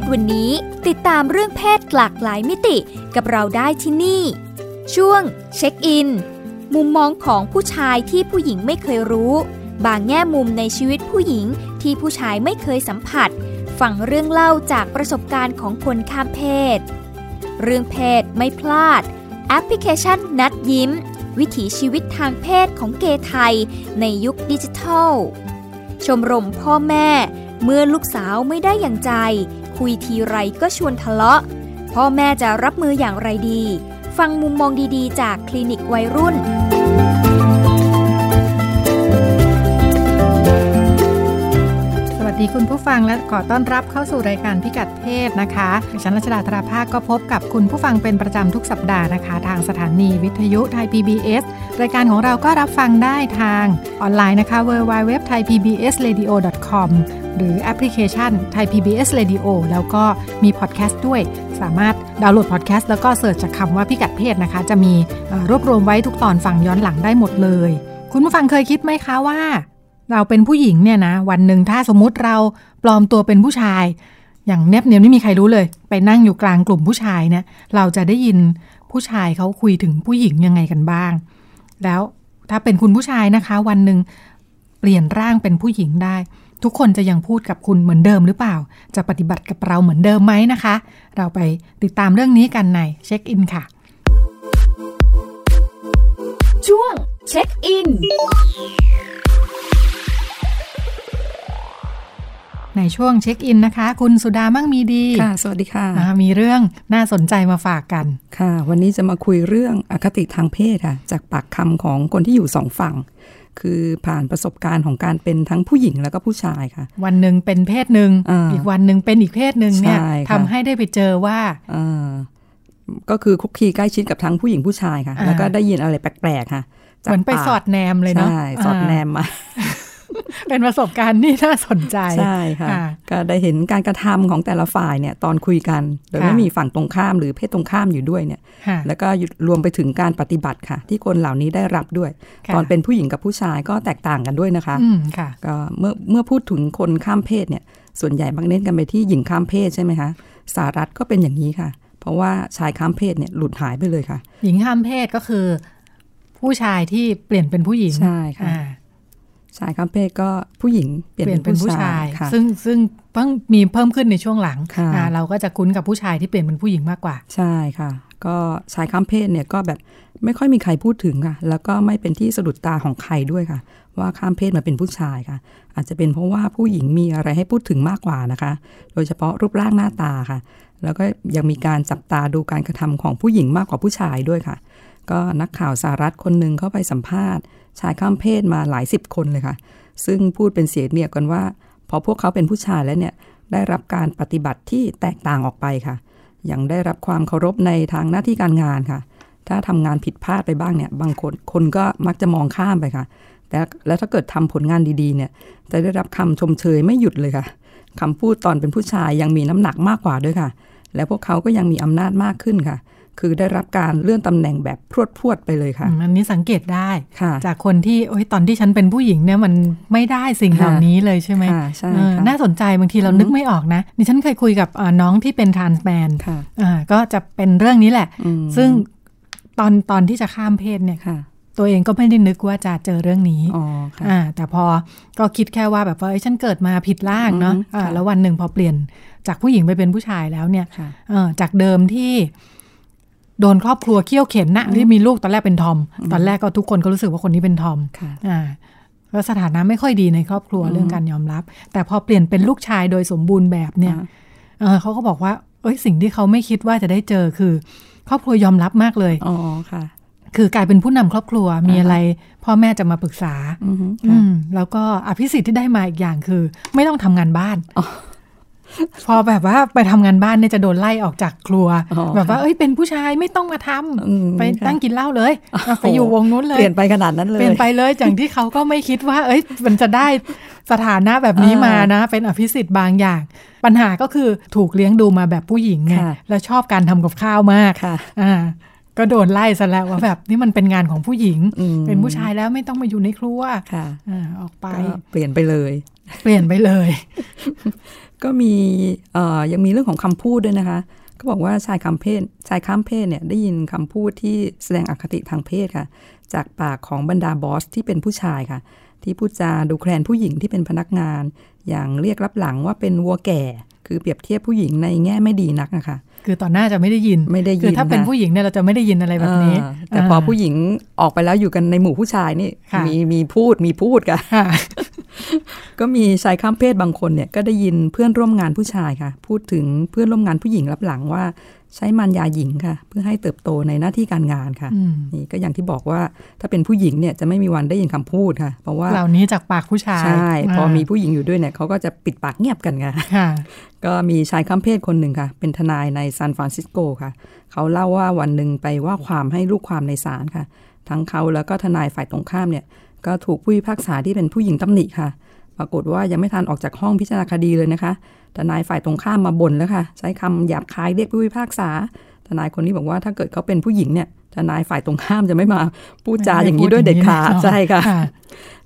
ศวันนี้ติดตามเรื่องเพศหลากหลายมิติกับเราได้ที่นี่ ช่วงเช็คอิน มุมมองของผู้ชายที่ผู้หญิงไม่เคยรู้ บางแง่มุมในชีวิตผู้หญิงที่ผู้ชายไม่เคยสัมผัส ฟังเรื่องเล่าจากประสบการณ์ของคนข้ามเพศ เรื่องเพศไม่พลาด แอปพลิเคชันนัดยิ้ม วิถีชีวิตทางเพศของเกย์ไทย ในยุคดิจิทัล ชมรมพ่อแม่เมื่อลูกสาวไม่ได้อย่างใจ คุยทีไรก็ชวนทะเลาะ พ่อแม่จะรับมืออย่างไรดี ฟังมุมมองดีๆ จากคลินิกวัยรุ่น สวัสดีคุณผู้ฟังและขอต้อนรับเข้าสู่รายการพิกัดเพศนะคะดิฉันรัชดาธราภาคก็พบกับคุณผู้ฟังเป็นประจำทุกสัปดาห์นะคะ ทางสถานีวิทยุไทย PBS รายการของเราก็รับฟังได้ทางออนไลน์นะคะ www.thaipbsradio.com หรือแอปพลิเคชัน Thai PBS Radio แล้วก็มีพอดแคสต์ด้วย สามารถดาวน์โหลดพอดแคสต์แล้วก็ search จากคำว่าพิกัดเพศนะคะ จะมีรวบรวมไว้ทุกตอนฟังย้อนหลังได้หมดเลย คุณผู้ฟังเคยคิดไหมคะว่า เราเป็นผู้หญิงเนี่ยนะวันหนึ่งถ้าสมมติเราปลอมตัวเป็นผู้ชาย อย่างแนบเนียนไม่มีใครรู้เลย ไปนั่งอยู่กลางกลุ่มผู้ชายเนี่ยเราจะได้ยินผู้ชายเขาคุยถึงผู้หญิงยังไงกันบ้าง แล้วถ้าเป็นคุณผู้ชายนะคะ วันหนึ่งเปลี่ยนร่างเป็นผู้หญิงได้ ทุกคนจะยังพูดกับคุณเหมือนเดิมหรือเปล่า จะปฏิบัติกับเราเหมือนเดิมไหมนะคะ เราไปติดตามเรื่องนี้กันในเช็คอินค่ะ ช่วงเช็คอิน ในช่วงเช็คอินนะคะ คุณสุดามั่งมีดี ค่ะ สวัสดีค่ะอ่ามีเรื่องน่าสนใจมาฝากกัน ค่ะ วันนี้จะมาคุยเรื่องอคติทางเพศค่ะ จากปากคำของคนที่อยู่สองฝั่ง คือผ่านประสบการณ์ของการเป็นทั้งผู้หญิงแล้วก็ผู้ชายค่ะ วันหนึ่งเป็นเพศหนึ่งอ่าอีกวันหนึ่งเป็นอีกเพศหนึ่งเนี่ยใช่ค่ะทำให้ได้ไปเจอว่าเอ่อก็คือคุกคีใกล้ชิดกับทั้งผู้หญิงผู้ชายค่ะอ่าแล้วก็ได้ยินอะไรแปลกๆค่ะเหมือนไปจากากสอดแนมเลยเนาะใช่ สอดแนมมา เป็นประสบการณ์ที่น่าสนใจ ใช่ค่ะอ่าก็ได้เห็นการกระทำของแต่ละฝ่ายเนี่ยตอนคุยกัน โดยค่ะไม่มีฝั่งตรงข้ามหรือเพศตรงข้ามอยู่ด้วยเนี่ยค่ะแล้วก็รวมไปถึงการปฏิบัติค่ะ ที่คนเหล่านี้ได้รับด้วยค่ะตอนเป็นผู้หญิงกับผู้ชายก็แตกต่างกันด้วยนะคะอืมค่ะก็เมื่อเมื่อพูดถึงคนข้ามเพศเนี่ย ส่วนใหญ่มักเน้นกันไปที่หญิงข้ามเพศใช่ไหมคะสหรัฐก็เป็นอย่างนี้ค่ะ เพราะว่าชายข้ามเพศเนี่ยหลุดหายไปเลยค่ะ หญิงข้ามเพศก็คือ ผู้ชายที่เปลี่ยนเป็นผู้หญิงใช่ค่ะ อ่าชายข้ามเพศก็ผู้หญิงเปลี่ยนเปลี่ยนเป็นผู้ชายค่ะซึ่งซึ่งเพิ่งมีเพิ่มขึ้นในช่วงหลังค่ะอ่าเราก็จะคุ้นกับผู้ชายที่เปลี่ยนเป็นผู้หญิงมากกว่า ใช่ค่ะ ก็ชายข้ามเพศเนี่ยก็แบบไม่ค่อยมีใครพูดถึงค่ะ แล้วก็ไม่เป็นที่สะดุดตาของใครด้วยค่ะ ว่าข้ามเพศมาเป็นผู้ชายค่ะ อาจจะเป็นเพราะว่าผู้หญิงมีอะไรให้พูดถึงมากกว่านะคะ โดยเฉพาะรูปร่างหน้าตาค่ะ แล้วก็ยังมีการจับตาดูการกระทำของผู้หญิงมากกว่าผู้ชายด้วยค่ะ ก็นักข่าวสหรัฐคนหนึ่งเข้าไปสัมภาษณ์ ชายข้ามเพศมาหลายสิบคนเลยค่ะ ซึ่งพูดเป็นเสียงเดียวกันว่าพอพวกเขาเป็นผู้ชายแล้วเนี่ยได้รับการปฏิบัติที่แตกต่างออกไปค่ะ ยังได้รับความเคารพในทางหน้าที่การงานค่ะ ถ้าทำงานผิดพลาดไปบ้างเนี่ย บางคนคนก็มักจะมองข้ามไปค่ะ แต่แล้วถ้าเกิดทำผลงานดีๆเนี่ย จะได้รับคำชมเชยไม่หยุดเลยค่ะคำพูดตอนเป็นผู้ชายยังมีน้ำหนักมากกว่าด้วยค่ะ และพวกเขาก็ยังมีอำนาจมากขึ้นค่ะ คือได้รับการเลื่อนตำแหน่งแบบพรวดพรวดๆไปเลยค่ะอืมอันนี้สังเกตได้ค่ะจากคนที่โอ้ยตอนที่ฉันเป็นผู้หญิงเนี่ยมันไม่ได้สิ่งเหล่านี้เลยใช่ไหมค่ะใช่เออค่ะน่าสนใจบางทีเรานึกไม่ออกนะดิฉันเคยคุยกับเอ่อน้องที่เป็นทรานส์แมนค่ะอ่าก็จะเป็นเรื่องนี้แหละอืมซึ่งตอนตอนที่จะข้ามเพศเนี่ยค่ะตัวเองก็ไม่ได้นึกว่าจะเจอเรื่องนี้อ๋อค่ะอ่าแต่พอก็คิดแค่ว่าแบบว่าเอ้ยฉันเกิดมาผิดร่างเนาะอืมอ่าค่ะแล้ววันหนึ่งพอเปลี่ยนจากผู้หญิงไปเป็นผู้ชายแล้วเนี่ยค่ะเออจากเดิมที่ โดนครอบครัวเคี่ยวเข็นนะที่มีลูกตอนแรกเป็นทอม ตอนแรกก็ทุกคนก็รู้สึกว่าคนนี้เป็นทอมค่ะอ่าแล้วสถานะไม่ค่อยดีในครอบครัวเรื่องการยอมรับ แต่พอเปลี่ยนเป็นลูกชายโดยสมบูรณ์แบบเนี่ยอ่าเออเขาก็บอกว่า เอ้ยสิ่งที่เขาไม่คิดว่าจะได้เจอคือ ครอบครัวยอมรับมากเลยอ๋อค่ะ คือกลายเป็นผู้นำครอบครัวมีอะไร พ่อแม่จะมาปรึกษา อือฮึอืค่ะมแล้วก็อภิสิทธิ์ที่ได้มาอีกอย่างคือ ไม่ต้องทำงานบ้าน พอแบบว่าไปทำงานบ้านเนี่ยจะโดนไล่ออกจากครัวอ๋อแบบว่าเอ้ยเป็นผู้ชายไม่ต้องมาทำอืมไปค่ะนั่งกินเหล้าเลยไปอยู่วงนู้นเลยเปลี่ยนไปขนาดนั้นเลยเปลี่ยนไปเลยอย่างที่เขาก็ไม่คิดว่า เอ้ย มันจะได้สถานะแบบนี้เออมานะ เป็นอภิสิทธิ์บางอย่าง ปัญหาก็คือถูกเลี้ยงดูมาแบบผู้หญิงไงค่ะแล้วชอบการทำกับข้าวมากค่ะอ่า ก็โดนไล่ซะแล้วว่าแบบนี่มันเป็นงานของผู้หญิงอืมเป็นผู้ชายแล้วไม่ต้องมาอยู่ในครัวค่ะอ่าออกไปก็เปลี่ยนไปเลย เปลี่ยนไปเลย ก็มีเอ่อยังมีเรื่องของคำพูดด้วยนะคะ ก็บอกว่าชายคำเพศ ชายข้ามเพศเนี่ยได้ยินคำพูดที่แสดงอคติทางเพศค่ะ จากปากของบรรดาบอสที่เป็นผู้ชายค่ะ ที่พูดจาดูแคลนผู้หญิงที่เป็นพนักงาน อย่างเรียกรับหลังว่าเป็นวัวแก่ คือเปรียบเทียบผู้หญิงในแง่ไม่ดีนักนะคะ คือต่อหน้าจะไม่ได้ยินไม่ได้ยินคือถ้าเป็นค่ะผู้หญิงเนี่ยเราจะไม่ได้ยินอะไรแบบนี้อ่าแต่พอผู้หญิงออกไปแล้วอยู่กันในหมู่ผู้ชายนี่ค่ะมีมีพูดมีพูดกันค่ะ ก็มีชายข้ามเพศบางคนเนี่ยก็ได้ยินเพื่อนร่วมงานผู้ชายค่ะ พูดถึงเพื่อนร่วมงานผู้หญิงรับหลังว่า ใช้มันยาหญิงค่ะ เพื่อให้เติบโตในหน้าที่การงานค่ะอืมนี่ก็อย่างที่บอกว่าถ้าเป็นผู้หญิงเนี่ยจะไม่มีวันได้ยินคำพูดค่ะ เพราะว่าเหล่านี้จากปากผู้ชายใช่พอมีาผู้หญิงอยู่ด้วยเนี่ยเขาก็จะปิดปากเงียบกันค่ะค่ะก็มีชายข้ามเพศคนหนึ่งค่ะ เป็นทนายในซานฟรานซิสโกค่ะเขาเล่าว่าวันหนึ่งไปว่าความให้ลูกความในศาลค่ะ ทั้งเขาแล้วก็ทนายฝ่ายตรงข้ามเนี่ย ก็ถูกผู้พิพากษาที่เป็นผู้หญิงตำหนิค่ะ ปรากฏว่ายังไม่ทันออกจากห้องพิจารณาคดีเลยนะคะ ทนายฝ่ายตรงข้ามมาบ่นแล้วค่ะ ใช้คำหยาบคายเรียกผู้พิพากษา ทนายคนนี้บอกว่าถ้าเกิดเขาเป็นผู้หญิงเนี่ย ทนายฝ่ายตรงข้ามจะไม่มาพูดจาอย่างนี้ด้วยเด็ดขาดใช่ค่ะ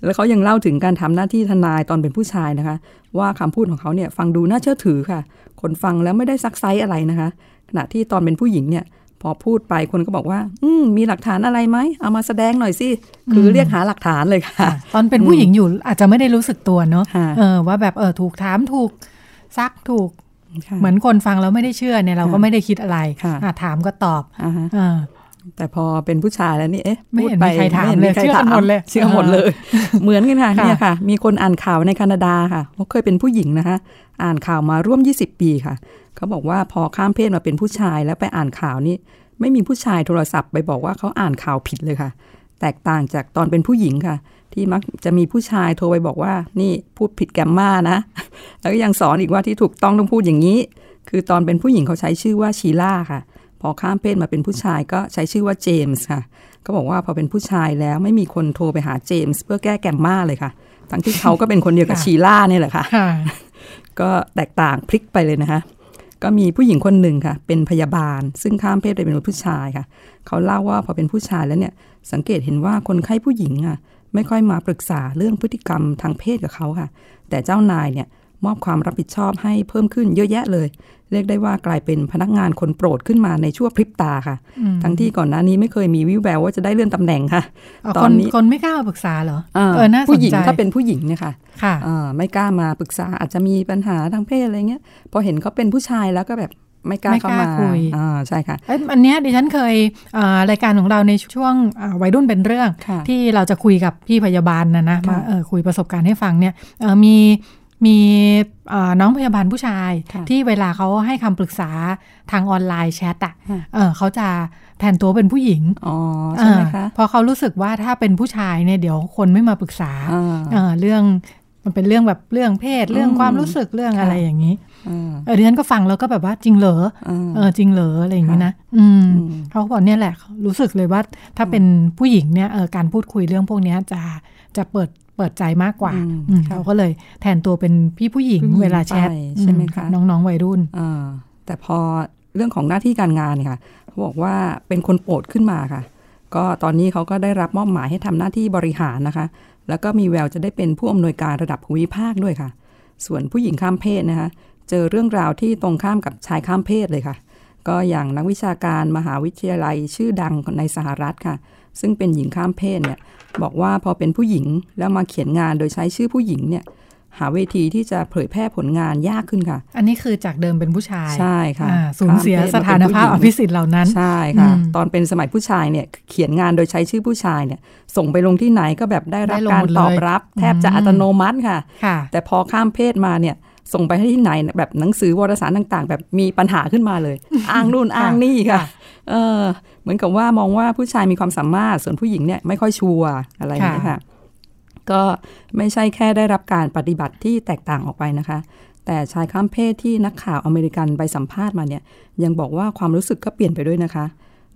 แล้วเขายังเล่าถึงการทำหน้าที่ทนายตอนเป็นผู้ชายนะคะ ว่าคำพูดของเขาเนี่ยฟังดูน่าเชื่อถือค่ะ คนฟังแล้วไม่ได้ซักไซส์อะไรนะคะ ขณะที่ตอนเป็นผู้หญิงเนี่ย พอพูดไปคนก็บอกว่า อืมมีหลักฐานอะไรไหม เอามาแสดงหน่อยสิ คือเรียกหาหลักฐานเลยค่ะค่ะตอนเป็นผู้หญิงอยู่อาจจะไม่ได้รู้สึกตัวเนาะค่ะเออว่าแบบเออถูกถามถูกซักถูกค่ะเหมือนคนฟังแล้วไม่ได้เชื่อเนี่ยเราก็ค่ะไม่ได้คิดอะไรค่ะอะถามก็ตอบอ่าฮะอ่าแต่พอเป็นผู้ชายแล้วนี่ เอ๊ะไม่เห็นพูดมีใครถามไห็นเลยใครเชื่อกันถาหมดเลยเชื่อหมดเลย เหมือนกันค่ะค่ะเนี่ยค่ะ มีคนอ่านข่าวในแคนาดาค่ะเขาเคยเป็นผู้หญิงนะคะ อ่านข่าวมาร่วม 20 ปีค่ะ เขาบอกว่าพอข้ามเพศมาเป็นผู้ชายแล้วไปอ่านข่าวนี่ไม่มีผู้ชายโทรศัพท์ไปบอกว่าเขาอ่านข่าวผิดเลยค่ะ แตกต่างจากตอนเป็นผู้หญิงค่ะ ที่มักจะมีผู้ชายโทรไปบอกว่า นี่พูดผิดแกมมานะ แล้วก็ยังสอนอีกว่าที่ถูกต้องต้องพูดอย่างนี้ คือตอนเป็นผู้หญิงเขาใช้ชื่อว่าชีล่าค่ะ พอข้ามเพศมาเป็นผู้ชายก็ใช้ชื่อว่าเจมส์ค่ะ ก็บอกว่าพอเป็นผู้ชายแล้วไม่มีคนโทรไปหาเจมส์เพื่อแก้แกมมาเลยค่ะ ทั้งที่เขาก็เป็นคนเดียวกับค่ะชีล่าเนี่ยแหละค่ะค่ะ ก็แตกต่างพลิกไปเลยนะคะ ก็มีผู้หญิงคนหนึ่งค่ะ เป็นพยาบาล ซึ่งข้ามเพศไปเป็นผู้ชายค่ะ เขาเล่าว่าพอเป็นผู้ชายแล้วเนี่ย สังเกตเห็นว่าคนไข้ผู้หญิงอะไม่ค่อยมาปรึกษาเรื่องพฤติกรรมทางเพศกับเขาค่ะ แต่เจ้านายเนี่ย มอบความรับผิดชอบให้เพิ่มขึ้นเยอะแยะเลย เรียกได้ว่ากลายเป็นพนักงานคนโปรดขึ้นมาในชั่วพริบตาค่ะอืมทั้งที่ก่อนหน้านี้ไม่เคยมีวิวแววว่าจะได้เลื่อนตำแหน่งค่ะเอาตคอนนนี้คนไม่กล้ามาปรึกษาเหรออ่าเออน่าสนใจผู้หญิงถ้าเป็นผู้หญิงเนี่ยค่ะค่ะอ่าไม่กล้ามาปรึกษาอาจจะมีปัญหาทางเพศอะไรเงี้ยพอเห็นเขาเป็นผู้ชายแล้วก็แบบไม่กล้าไม่เข้ากล้ามาคุยอ่าใช่ค่ะเอ้ยอันเนี้ยดิฉันเคยอ่ารายการของเราในช่วงอ่าวัยรุ่นเป็นเรื่องค่ะที่เราจะคุยกับพี่พยาบาลนะนะค่ะมาเออคุยประสบการณ์ให้ฟังเนี่ยเออมี มีอ่าน้องพยาบาลผู้ชายค่ะที่เวลาเขาให้คำปรึกษาทางออนไลน์แชทอะค่ะเออเขาจะแทนตัวเป็นผู้หญิงอ๋อใช่ไหมคะเออเพราะเขารู้สึกว่าถ้าเป็นผู้ชายเนี่ยเดี๋ยวคนไม่มาปรึกษาอ่าเออเรื่องมันเป็นเรื่องแบบเรื่องเพศเรื่องอืมความรู้สึกเรื่องค่ะอะไรอย่างนี้อ่าเออดิฉันก็ฟังแล้วก็แบบว่าจริงเหรออ่าเออจริงเหรออะไรอย่างนี้นะอืมอืมเขาก็บอกเนี่ยแหละ รู้สึกเลยว่าถ้าเป็นผู้หญิงเนี่ยเออการพูดคุยเรื่องพวกเนี้ยจะจะเปิด เปิดใจมากกว่าอืมอืมค่ะเขาก็เลยแทนตัวเป็นพี่ผู้หญิงผู้หญิงเวลาแชทไปใช่ไหมอืคะกับน้องๆวัยรุ่นอ่าแต่พอเรื่องของหน้าที่การงานเนี่ยค่ะเขาบอกว่าเป็นคนโปรดขึ้นมาค่ะ ก็ตอนนี้เขาก็ได้รับมอบหมายให้ทำหน้าที่บริหารนะคะ แล้วก็มีแววจะได้เป็นผู้อำนวยการระดับภูมิภาคด้วยค่ะ ส่วนผู้หญิงข้ามเพศนะคะ เจอเรื่องราวที่ตรงข้ามกับชายข้ามเพศเลยค่ะ ก็อย่างนักวิชาการมหาวิทยาลัยชื่อดังในสหรัฐค่ะ ซึ่งเป็นหญิงข้ามเพศเนี่ยบอกว่าพอเป็นผู้หญิงแล้วมาเขียนงานโดยใช้ชื่อผู้หญิงเนี่ยหาเวทีที่จะเผยแพร่ผลงานยากขึ้นค่ะ อันนี้คือจากเดิมเป็นผู้ชายใช่ค่ะอ่าสูญเสียข้มพศสถานภาพอมเป็ภิผู้หญิงสิทธิ์เหล่านั้น ใช่ค่ะอืมตอนเป็นสมัยผู้ชายเนี่ยเขียนงานโดยใช้ชื่อผู้ชายเนี่ยส่งไปลงที่ไหนก็แบบได้รับได้ลงการหมดเลยตอบรับ แทบจะอืมอัตโนมัติค่ะค่ะ แต่พอข้ามเพศมาเนี่ย ส่งไปให้ที่ไหนแบบหนังสือวารสารต่าง ๆ แบบมีปัญหาขึ้นมาเลย อ้างนู่นอ้างนี่ค่ะ เออ เหมือนกับว่ามองว่าผู้ชายมีความสามารถส่วนผู้หญิงเนี่ยไม่ค่อยชัวร์อะไรอย่างเงี้ยค่ะก็ไม่ใช่แค่ได้รับการปฏิบัติที่แตกต่างออกไปนะคะ แต่ชายข้ามเพศที่นักข่าวอเมริกันไปสัมภาษณ์มาเนี่ยยังบอกว่าความรู้สึกก็เปลี่ยนไปด้วยนะคะ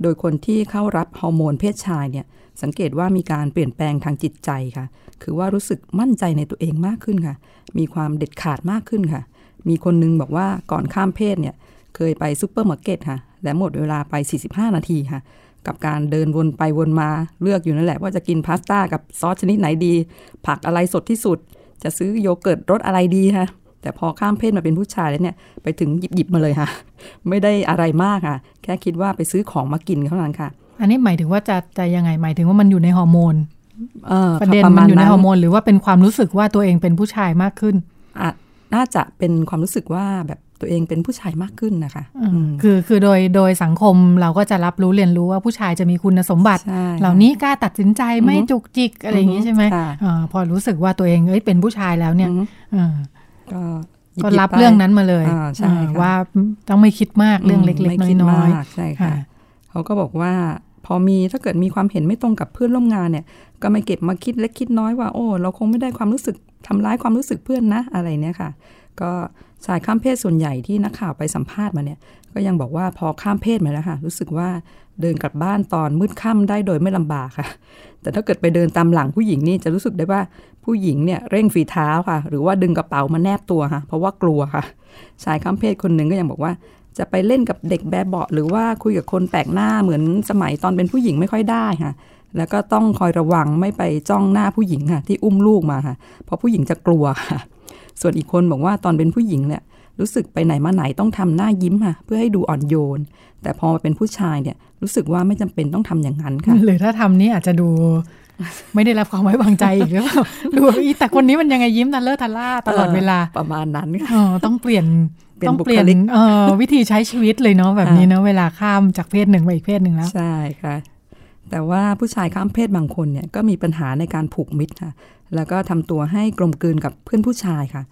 โดยคนที่เข้ารับฮอร์โมนเพศชายเนี่ย สังเกตว่ามีการเปลี่ยนแปลงทางจิตใจค่ะ คือว่ารู้สึกมั่นใจในตัวเองมากขึ้นค่ะ มีความเด็ดขาดมากขึ้นค่ะ มีคนนึงบอกว่าก่อนข้ามเพศเนี่ย เคยไปซูเปอร์มาร์เก็ตค่ะ และหมดเวลาไป 45 นาทีค่ะ กับการเดินวนไปวนมาเลือกอยู่นั่นแหละว่าจะกินพาสต้ากับซอสชนิดไหนดี ผักอะไรสดที่สุด จะซื้อโยเกิร์ตรสอะไรดีค่ะแต่พอข้ามเพศมาเป็นผู้ชายแล้วเนี่ย ไปถึงหยิบหยิบมาเลยค่ะ ไม่ได้อะไรมากค่ะ แค่คิดว่าไปซื้อของมากินเท่านั้นค่ะ อันนี้หมายถึงว่าจะจะยังไงหมายถึงว่ามันอยู่ในฮอร์โมนเออประเด็นปมันณอยู่ในฮอร์โมนหรือว่าเป็นความรู้สึกว่าตัวเองเป็นผู้ชายมากขึ้นอะน่าจะเป็นความรู้สึกว่าแบบตัวเองเป็นผู้ชายมากขึ้นนะคะอืมอืมคือคือโดยโดยสังคมเราก็จะรับรู้เรียนรู้ว่าผู้ชายจะมีคุณสมบัติใช่เหล่านี้กล้าตัดสินใจไม่อือฮึจุกจิกอะไรอย่างนี้ใช่ไหมค่ะอาพอรู้สึกว่าตัวเองเอ้ยเป็นผู้ชายแล้วเนี่ยอืมอ่าก็หยิก็หยิรับไปเรื่องนั้นมาเลยอ่าใช่อ่าค่ะว่าต้องไม่คิดมากเรื่องเล็กไม่ๆคิดน้อยมากใช่ๆค่ะค่ะเขาก็บอกว่า พอมีถ้าเกิดมีความเห็นไม่ตรงกับเพื่อนร่วมงานเนี่ย ก็ไม่เก็บมาคิดเล็กคิดน้อยว่าโอ้เราคงไม่ได้ความรู้สึกทำร้ายความรู้สึกเพื่อนนะอะไรเนี่ยค่ะ ก็ชายข้ามเพศส่วนใหญ่ที่นักข่าวไปสัมภาษณ์มาเนี่ย ก็ยังบอกว่าพอข้ามเพศมาแล้วค่ะ รู้สึกว่าเดินกลับบ้านตอนมืดค่ำได้โดยไม่ลำบากค่ะ แต่ถ้าเกิดไปเดินตามหลังผู้หญิงนี่จะรู้สึกได้ว่าผู้หญิงเนี่ยเร่งฝีเท้าค่ะ หรือว่าดึงกระเป๋ามาแนบตัวค่ะ เพราะว่ากลัวค่ะ ชายข้ามเพศคนหนึ่งก็ยังบอกว่า จะไปเล่นกับเด็กแบบเบาะหรือว่าคุยกับคนแปลกหน้าเหมือนสมัยตอนเป็นผู้หญิงไม่ค่อยได้ค่ะ แล้วก็ต้องคอยระวังไม่ไปจ้องหน้าผู้หญิงค่ะ ที่อุ้มลูกมาค่ะ เพราะผู้หญิงจะกลัวค่ะ ส่วนอีกคนบอกว่าตอนเป็นผู้หญิงเนี่ยรู้สึกไปไหนมาไหนต้องทำหน้ายิ้มค่ะ เพื่อให้ดูอ่อนโยน แต่พอมาเป็นผู้ชายเนี่ย รู้สึกว่าไม่จำเป็นต้องทำอย่างนั้นค่ะ หรือถ้าทำนี้อาจจะดูไม่ได้รับความไว้วางใจอีกหรือเปล่าดูอีแต่คนนี้มันยังไงยิ้มทันเลอร์ทันล่าตลอดเวลาประมาณนั้นค่ะเออต้องเปลี่ยน เป็นต้องเปลี่ยนบุคลิกเออวิธีใช้ชีวิตเลยเนาะแบบนี้เนาะเวลาข้ามจากเพศหนึ่งไปอีกเพศหนึ่งแล้ว ใช่ค่ะ แต่ว่าผู้ชายข้ามเพศบางคนเนี่ยก็มีปัญหาในการผูกมิตรค่ะ แล้วก็ทำตัวให้กลมกลืนกับเพื่อนผู้ชายค่ะ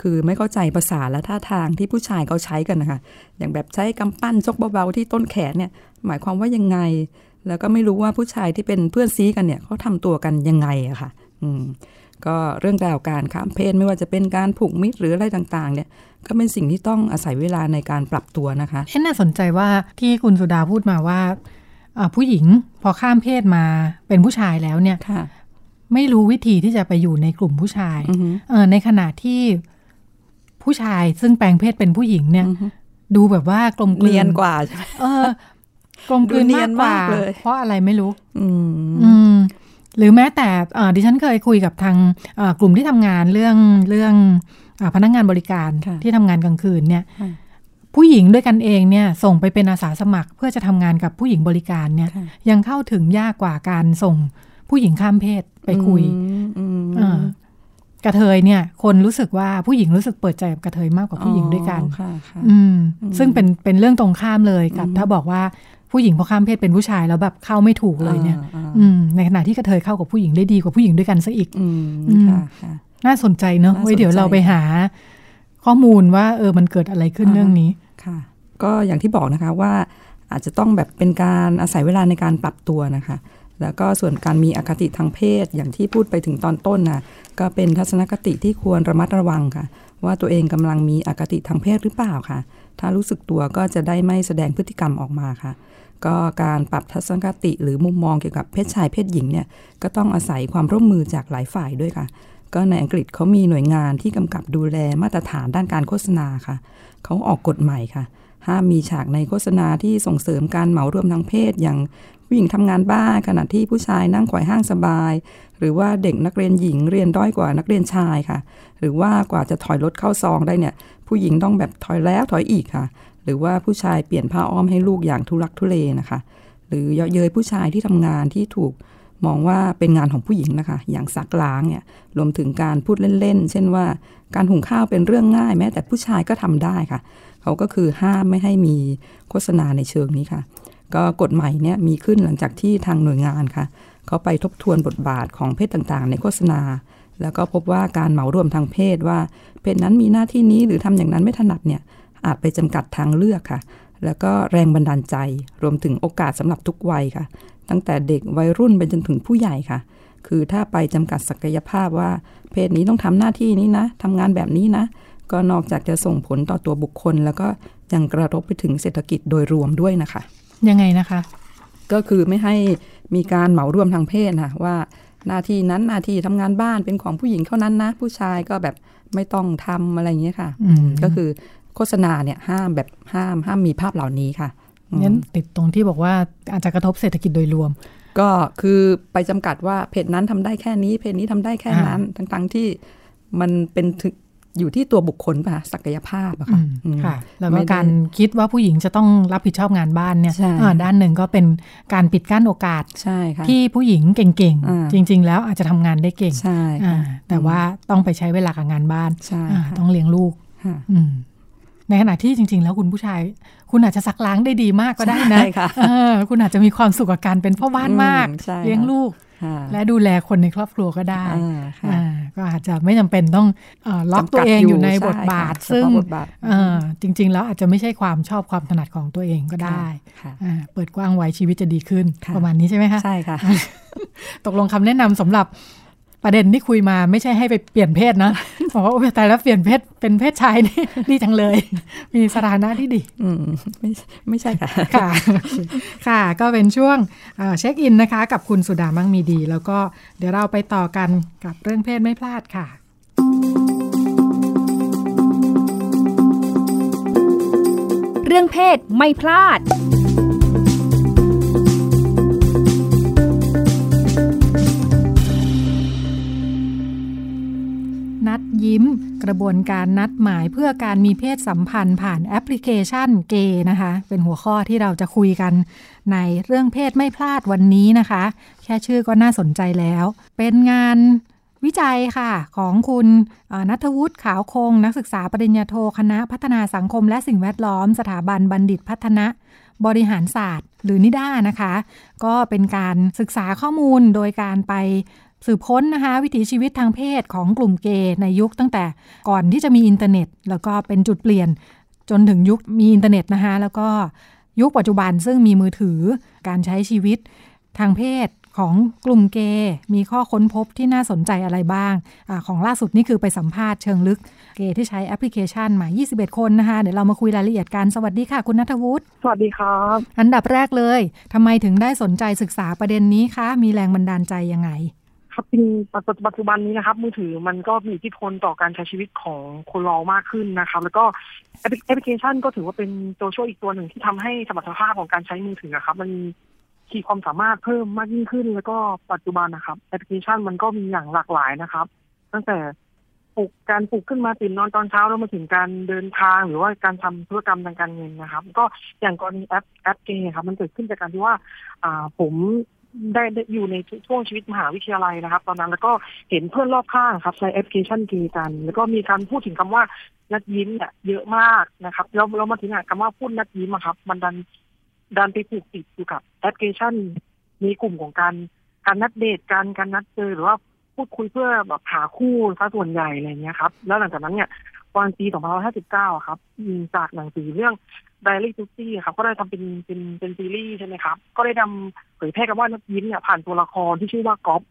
คือไม่เข้าใจภาษาและท่าทางที่ผู้ชายเขาใช้กันนะคะ อย่างแบบใช้กำปั้นชกเบาๆที่ต้นแขนเนี่ย หมายความว่ายังไง แล้วก็ไม่รู้ว่าผู้ชายที่เป็นเพื่อนซีกันเนี่ยเขาทำตัวกันยังไงอะค่ะ อืม ก็เรื่องราวการข้ามเพศไม่ว่าจะเป็นการผูกมิตรหรืออะไรต่างๆเนี่ยก็เป็นสิ่งที่ต้องอาศัยเวลาในการปรับตัวนะคะเอ๊ะน่าสนใจว่าที่คุณสุดาพูดมาว่าอ่าผู้หญิงพอข้ามเพศมาเป็นผู้ชายแล้วเนี่ยค่ะไม่รู้วิธีที่จะไปอยู่ในกลุ่มผู้ชายอือฮึเออในขณะที่ผู้ชายซึ่งแปลงเพศเป็นผู้หญิงเนี่ยอือฮึดูแบบว่ากลมกลืเนียนกว่าใช่ไหมเออกลมกลืนดูเนียมานกกว่ามากเลยเพราะอะไรไม่รู้ อืมอืม หรือแม้แต่เอ่อดิฉันเคยคุยกับทางเอ่อกลุ่มที่ทำงานเรื่องเรื่องอาพนักงานบริการค่ะที่ทำงานกลางคืนเนี่ยค่ะผู้หญิงด้วยกันเองเนี่ยส่งไปเป็นอาสาสมัคร เพื่อจะทำงานกับผู้หญิงบริการเนี่ยค่ะยังเข้าถึงยากกว่าการส่งผู้หญิงข้ามเพศไปคุยอืมอืมอ่ากระเทยเนี่ย คนรู้สึกว่าผู้หญิงรู้สึกเปิดใจกับกระเทยมากกว่าผู้หญิงด้วยกันอ๋อค่ะค่ะอืมอืมซึ่งเป็นเป็นเรื่องตรงข้ามเลยกับอืมถ้าบอกว่า ผู้หญิงพอข้ามเพศเป็นผู้ชายแล้วแบบเข้าไม่ถูกเลยเนี่ยอ่าอ่าอืมในขณะที่กระเทยเข้ากับผู้หญิงได้ดีกว่าผู้หญิงด้วยกันซะอีกอืมอืมค่ะค่ะน่าสนใจเนอะน่าสนใจไว้เดี๋ยวเราไปหา ข้อมูลว่า เออมันเกิดอะไรขึ้นอ่าเรื่องนี้ค่ะ ก็อย่างที่บอกนะคะว่าอาจจะต้องแบบเป็นการอาศัยเวลาในการปรับตัวนะคะ แล้วก็ส่วนการมีอคติทางเพศอย่างที่พูดไปถึงตอนต้นนะก็เป็นทัศนคติที่ควรระมัดระวังค่ะ ว่าตัวเองกำลังมีอคติทางเพศหรือเปล่าค่ะ ถ้ารู้สึกตัวก็จะได้ไม่แสดงพฤติกรรมออกมาค่ะ ก็การปรับทัศนคติหรือมุมมองเกี่ยวกับเพศชายเพศหญิงเนี่ยก็ต้องอาศัยความร่วมมือจากหลายฝ่ายด้วยค่ะ ก็ในอังกฤษเขามีหน่วยงานที่กำกับดูแลมาตรฐานด้านการโฆษณาค่ะเขาออกกฎใหม่ค่ะ ห้ามมีฉากในโฆษณาที่ส่งเสริมการเหมารวมทางเพศอย่างผู้หญิงทำงานบ้านขณะที่ผู้ชายนั่งไขว่ห้างสบาย หรือว่าเด็กนักเรียนหญิงเรียนด้อยกว่านักเรียนชายค่ะ หรือว่ากว่าจะถอยรถเข้าซองได้เนี่ยผู้หญิงต้องแบบถอยแล้วถอยอีกค่ะ หรือว่าผู้ชายเปลี่ยนผ้าอ้อมให้ลูกอย่างทุลักทุเลนะคะ หรือเยาะเย้ยผู้ชายที่ทำงานที่ถูกมองว่าเป็นงานของผู้หญิงนะคะ อย่างซักล้างเนี่ยรวมถึงการพูดเล่นๆ เช่นว่าการหุงข้าวเป็นเรื่องง่ายแม้แต่ผู้ชายก็ทำได้ค่ะ เขาก็คือห้ามไม่ให้มีโฆษณาในเชิงนี้ค่ะ ก็กฎใหม่เนี่ยมีขึ้นหลังจากที่ทางหน่วยงานค่ะ เขาไปทบทวนบทบาทของเพศต่างๆ ในโฆษณา แล้วก็พบว่าการเหมารวมทางเพศว่า เพศนั้นมีหน้าที่นี้หรือทำอย่างนั้นไม่ถนัดเนี่ย อาจไปจำกัดทางเลือกค่ะ แล้วก็แรงบันดาลใจ รวมถึงโอกาสสำหรับทุกวัยค่ะ ตั้งแต่เด็กวัยรุ่นไปจนถึงผู้ใหญ่ค่ะ คือถ้าไปจำกัดศักยภาพว่า เพศนี้ต้องทำหน้าที่นี้นะทำงานแบบนี้นะ ก็นอกจากจะส่งผลต่อตัวบุคคล แล้วก็ยังกระทบไปถึงเศรษฐกิจโดยรวมด้วยนะคะ ยังไงนะคะ ก็คือไม่ให้มีการเหมารวมทางเพศนะว่าหน้าที่นั้นหน้าที่ทำงานบ้านเป็นของผู้หญิงเท่านั้นนะ ผู้ชายก็แบบไม่ต้องทำอะไรอย่างเงี้ยค่ะอืมก็คือ โฆษณาเนี่ยห้ามแบบห้ามห้ามมีภาพเหล่านี้ค่ะอืมงั้นติดตรงที่บอกว่าอาจจะกระทบเศรษฐกิจโดยรวม ก็คือไปจำกัดว่าเพจนั้นทำได้แค่นี้ เพจนี้ทำได้แค่นั้นทั้งๆที่มันเป็นถึงอยู่ที่ตัวบุคคลป่ะศักยภาพอะอืค่ะมอืมค่ะ แล้วไม่ก็ได้การคิดว่าผู้หญิงจะต้องรับผิดชอบงานบ้านเนี่ยใช่อ่าด้านหนึ่งก็เป็นการปิดกั้นโอกาสใช่ค่ะที่ผู้หญิงเก่งอ่าๆจริง ๆ แล้วอาจจะทำงานได้เก่งใช่อ่าค่ะแต่ว่าต้องไปใช้เวลากับงานบ้านใช่อ่าค่ะต้องเลี้ยงลูกค่ะอืม ในขณะที่จริง ๆ แล้วคุณผู้ชาย คุณอาจจะซักล้างได้ดีมากก็ได้นะใช่ค่ะเออคุณอาจจะมีความสุขกับการเป็นพ่อบ้านมากอืมใช่เลี้ยงลูกค่ะและดูแลคนในครอบครัวก็ได้อ่าค่ะอ่าก็อาจจะไม่จำเป็นต้องเอ่อล็อกจำตัวกัดเองอยู่ในใช่บทบาทค่ะซึ่งเฉพาะบทบาทเอ่อจริง ๆ แล้วอาจจะไม่ใช่ความชอบความถนัดของตัวเองก็ได้ค่ะอ่าเปิดกว้างไว้ชีวิตจะดีขึ้นค่ะประมาณนี้ใช่ไหมคะใช่ค่ะตกลงคำแนะนำสำหรับ ประเด็นที่คุยมาไม่ใช่ให้ไปเปลี่ยนเพศนะบอกว่าโอ้ยตายแล้วเปลี่ยนเพศเป็นเพศชายนี่ดีจังเลย มีสถานะที่ดี อืมไม่ไม่ใช่ค่ะ ค่ะ ค่ะก็เป็นช่วงเอ่อเช็คอินนะคะ กับคุณสุดามั่งมีดี แล้วก็เดี๋ยวเราไปต่อกันกับเรื่องเพศไม่พลาดค่ะเรื่องเพศไม่พลาด ยิ้ม กระบวนการนัดหมายเพื่อการมีเพศสัมพันธ์ผ่านแอปพลิเคชันเกย์นะคะ เป็นหัวข้อที่เราจะคุยกันในเรื่องเพศไม่พลาดวันนี้นะคะ แค่ชื่อก็น่าสนใจแล้ว เป็นงานวิจัยค่ะของคุณนัทวุฒิขาวคง นักศึกษาปริญญาโทคณะพัฒนาสังคมและสิ่งแวดล้อม สถาบันบัณฑิตพัฒนะบริหารศาสตร์ หรือนิด้านะคะ ก็เป็นการศึกษาข้อมูลโดยการไป สืบค้นนะคะวิถีชีวิตทางเพศของกลุ่มเกย์ในยุคตั้งแต่ก่อนที่จะมีอินเทอร์เน็ต แล้วก็เป็นจุดเปลี่ยนจนถึงยุคมีอินเทอร์เน็ตนะคะแล้วก็ยุคปัจจุบันซึ่งมีมือถือการใช้ชีวิตทางเพศของกลุ่มเกย์มีข้อค้นพบที่น่าสนใจอะไรบ้างอาของล่าสุดนี่คือไปสัมภาษณ์เชิงลึก เกย์ที่ใช้แอปพลิเคชันมา 21 คนนะคะ เดี๋ยวเรามาคุยรายละเอียดกัน สวัสดีค่ะ คุณนัทวุฒิ สวัสดีครับ อันดับแรกเลยทำไมถึงได้สนใจศึกษาประเด็นนี้คะ มีแรงบันดาลใจยังไง ครับจริงปัจจุบันนี้นะครับ มือถือมันก็มีอิทธิพลต่อการใช้ชีวิตของคนเรามากขึ้นนะครับ แล้วก็แอปพลิเคชันก็ถือว่าเป็นตัวช่วยอีกตัวหนึ่งที่ทำให้สมรรถภาพของการใช้มือถืออะครับ มันมีขีดความสามารถเพิ่มมากยิ่งขึ้น แล้วก็ปัจจุบันนะครับแอปพลิเคชันมันก็มีอย่างหลากหลายนะครับ ตั้งแต่ปลุกการปลุกขึ้นมาตื่นนอนตอนเช้าแล้วมาถึงการเดินทางหรือว่าการทำธุรกรรมทางการเงินนะครับ ก็อย่างกรณีแอปแอปเกย์ครับ มันเกิดขึ้นจากการที่ว่า อ่าผม ได้อยู่ในช่วงชีวิตมหาวิทยาลัยนะครับ ตอนนั้นแล้วก็เห็นเพื่อนรอบข้างครับใช้แอปพลิเคชันเกย์กัน แล้วก็มีการพูดถึงคำว่านัดยิ้มเนี่ยเยอะมากนะครับแล้วเรามาถึงคำว่าพูดนัดยิ้มครับ มันดันดันไปผูกติดอยู่กับแอปพลิเคชันมีกลุ่มของการการนัดเดทกันการนัดเจอหรือว่าพูดคุยเพื่อแบบหาคู่ซะส่วนใหญ่อะไรเงี้ยครับ แล้วหลังจากนั้นเนี่ย วันปี 2559 ครับจากหนังสือเรื่องไดอารี่ตุ๊ดซี่ส์ครับ ก็ได้ทำเป็นเป็นเป็นซีรีส์ใช่ไหมครับ ก็ได้นำเผยแพร่คำว่านัดยิ้มเนี่ยผ่านตัวละครที่ชื่อว่ากอล์ฟ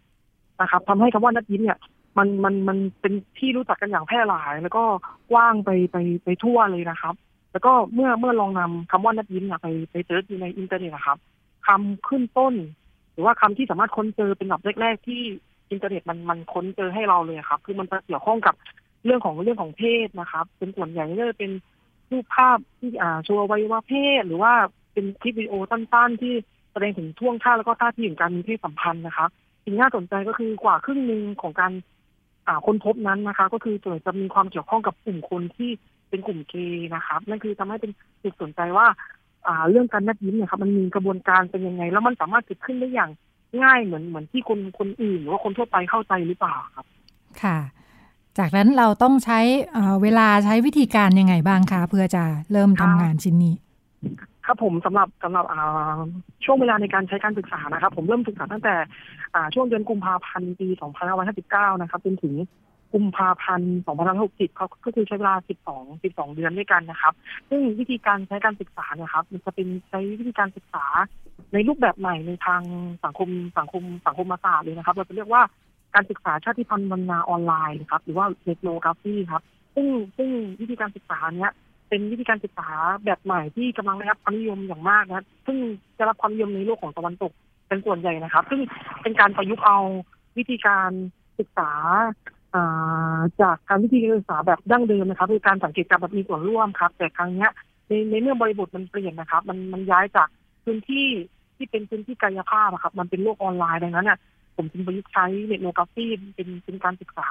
นะครับทำให้คำว่านัดยิ้มเนี่ย มันมันมันเป็นที่รู้จักกันอย่างแพร่หลาย แล้วก็กว้างไปไปไปทั่วเลยนะครับ แล้วก็เมื่อเมื่อลองนำคำว่านัดยิ้มเนี่ยไปไปเจอในอินเทอร์เน็ตนะครับคำขึ้นต้น หรือว่าคำที่สามารถค้นเจอเป็นแบบแรกๆที่อินเทอร์เน็ตมันมันค้นเจอให้เราเลยครับ คือมันเกี่ยวข้องกับ เรื่องของเรื่องของเพศนะครับ เป็นส่วนใหญ่ก็จะเป็นรูปภาพที่อ่าโชว์อวัยวะเพศ หรือว่าเป็นคลิปวิดีโอสั้นๆ ที่แสดงถึงท่วงท่าแล้วก็ท่าทีของการมีเพศสัมพันธ์นะครับสิ่งน่าสนใจก็คือกว่าครึ่งหนึ่งของการอ่าค้นพบนั้นนะคะ ก็คือส่วนจะมีความเกี่ยวข้องกับกลุ่มคนที่เป็นกลุ่มเกย์นะครับนั่นคือทำให้เป็นจุดสนใจว่าอ่าเรื่องการนัดยิ้มเนี่ยครับมันมีกระบวนการเป็นยังไง แล้วมันสามารถเกิดขึ้นได้อย่างง่ายเหมือนเหมือนที่คนคนอื่น หรือว่าคนทั่วไปเข้าใจหรือเปล่าครับ ค่ะ จากนั้นเราต้องใช้เวลาใช้วิธีการยังไงบ้างคะเพื่อจะเริ่มทำงานชิ้นนี้ ครับผมสำหรับสำหรับช่วงเวลาในการใช้การศึกษานะครับ ผมเริ่มศึกษาตั้งแต่ช่วงเดือนกุมภาพันธ์ปี 2559 นะครับจนถึงกุมภาพันธ์2560เขาก็คือใช้เวลา 12 12 เดือนด้วยกันนะครับ ซึ่งวิธีการใช้การศึกษาเนี่ยครับ มันจะเป็นใช้วิธีการศึกษาในรูปแบบใหม่ในทางสังคมสังคมสังคมศาสตร์เลยนะครับ เราจะเรียกว่า การศึกษาชาติพันธุ์วรรณาออนไลน์ครับ หรือว่าเทคโนโลยีครับ ซึ่งซึ่งวิธีการศึกษาเนี้ยเป็นวิธีการศึกษาแบบใหม่ที่กำลังได้รับความนิยมอย่างมากนะซึ่งจะรับความนิยมในโลกของตะวันตกเป็นส่วนใหญ่นะครับ ซึ่งเป็นการประยุกต์เอาวิธีการศึกษาจากการวิธีการศึกษาแบบดั้งเดิมนะครับคือการสังเกตการแบบมีส่วนร่วมครับ แต่ครั้งนี้ในในเมื่อบริบทมันเปลี่ยนนะครับ มันมันย้ายจากพื้นที่ที่เป็นพื้นที่กายภาพครับ มันเป็นโลกออนไลน์ดังนั้นเนี่ย ผมจึงประยุกต์ใช้ netnography เป็นเป็นการศึกษา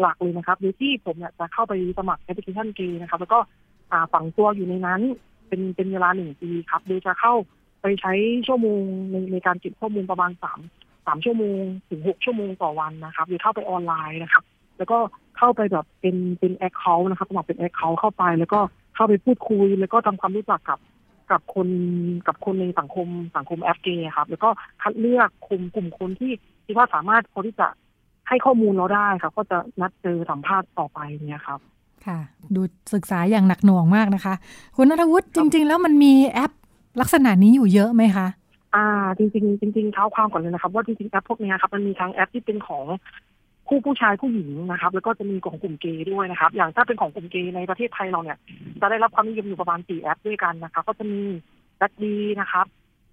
หลักๆ เลยนะครับโดยที่ผมเนี่ยจะเข้าไปสมัครแอปพลิเคชันเกย์นะครับ แล้วก็ฝังตัวอยู่ในนั้น เป็นเป็นเวลาหนึ่งปีครับ โดยจะเข้าไปใช้ชั่วโมงในในการเก็บข้อมูลประมาณสามสามชั่วโมงถึงหกชั่วโมงต่อวันนะครับหรือเข้าไปออนไลน์นะครับ แล้วก็เข้าไปแบบเป็นเป็น account นะครับสมัครเป็น account เข้าไป แล้วก็เข้าไปพูดคุย แล้วก็ทำความรู้จักกับ กับคนกับคนในสังคมสังคมแอปเกย์ครับ แล้วก็คัดเลือกกลุ่มกลุ่มคนที่คิดว่าสามารถพอที่จะให้ข้อมูลเราได้ครับ ก็จะนัดเจอสัมภาษณ์ต่อไปเนี่ยครับ ค่ะ ดูศึกษาอย่างหนักหน่วงมากนะคะ คุณนัทวุฒิจริง ๆ แล้วมันมีแอปลักษณะนี้อยู่เยอะไหมคะอ่าจริงๆจริงๆเท้าความก่อนเลยนะครับ ว่าจริงๆแอปพวกนี้ครับมันมีทั้งแอปที่เป็นของ คู่ผู้ชายผู้หญิงนะครับ แล้วก็จะมีของกลุ่มเกย์ด้วยนะครับ อย่างถ้าเป็นของกลุ่มเกย์ในประเทศไทยเราเนี่ย จะได้รับความนิยมอยู่ประมาณสี่แอปด้วยกันนะครับ ก็จะมี Jack'd นะครับ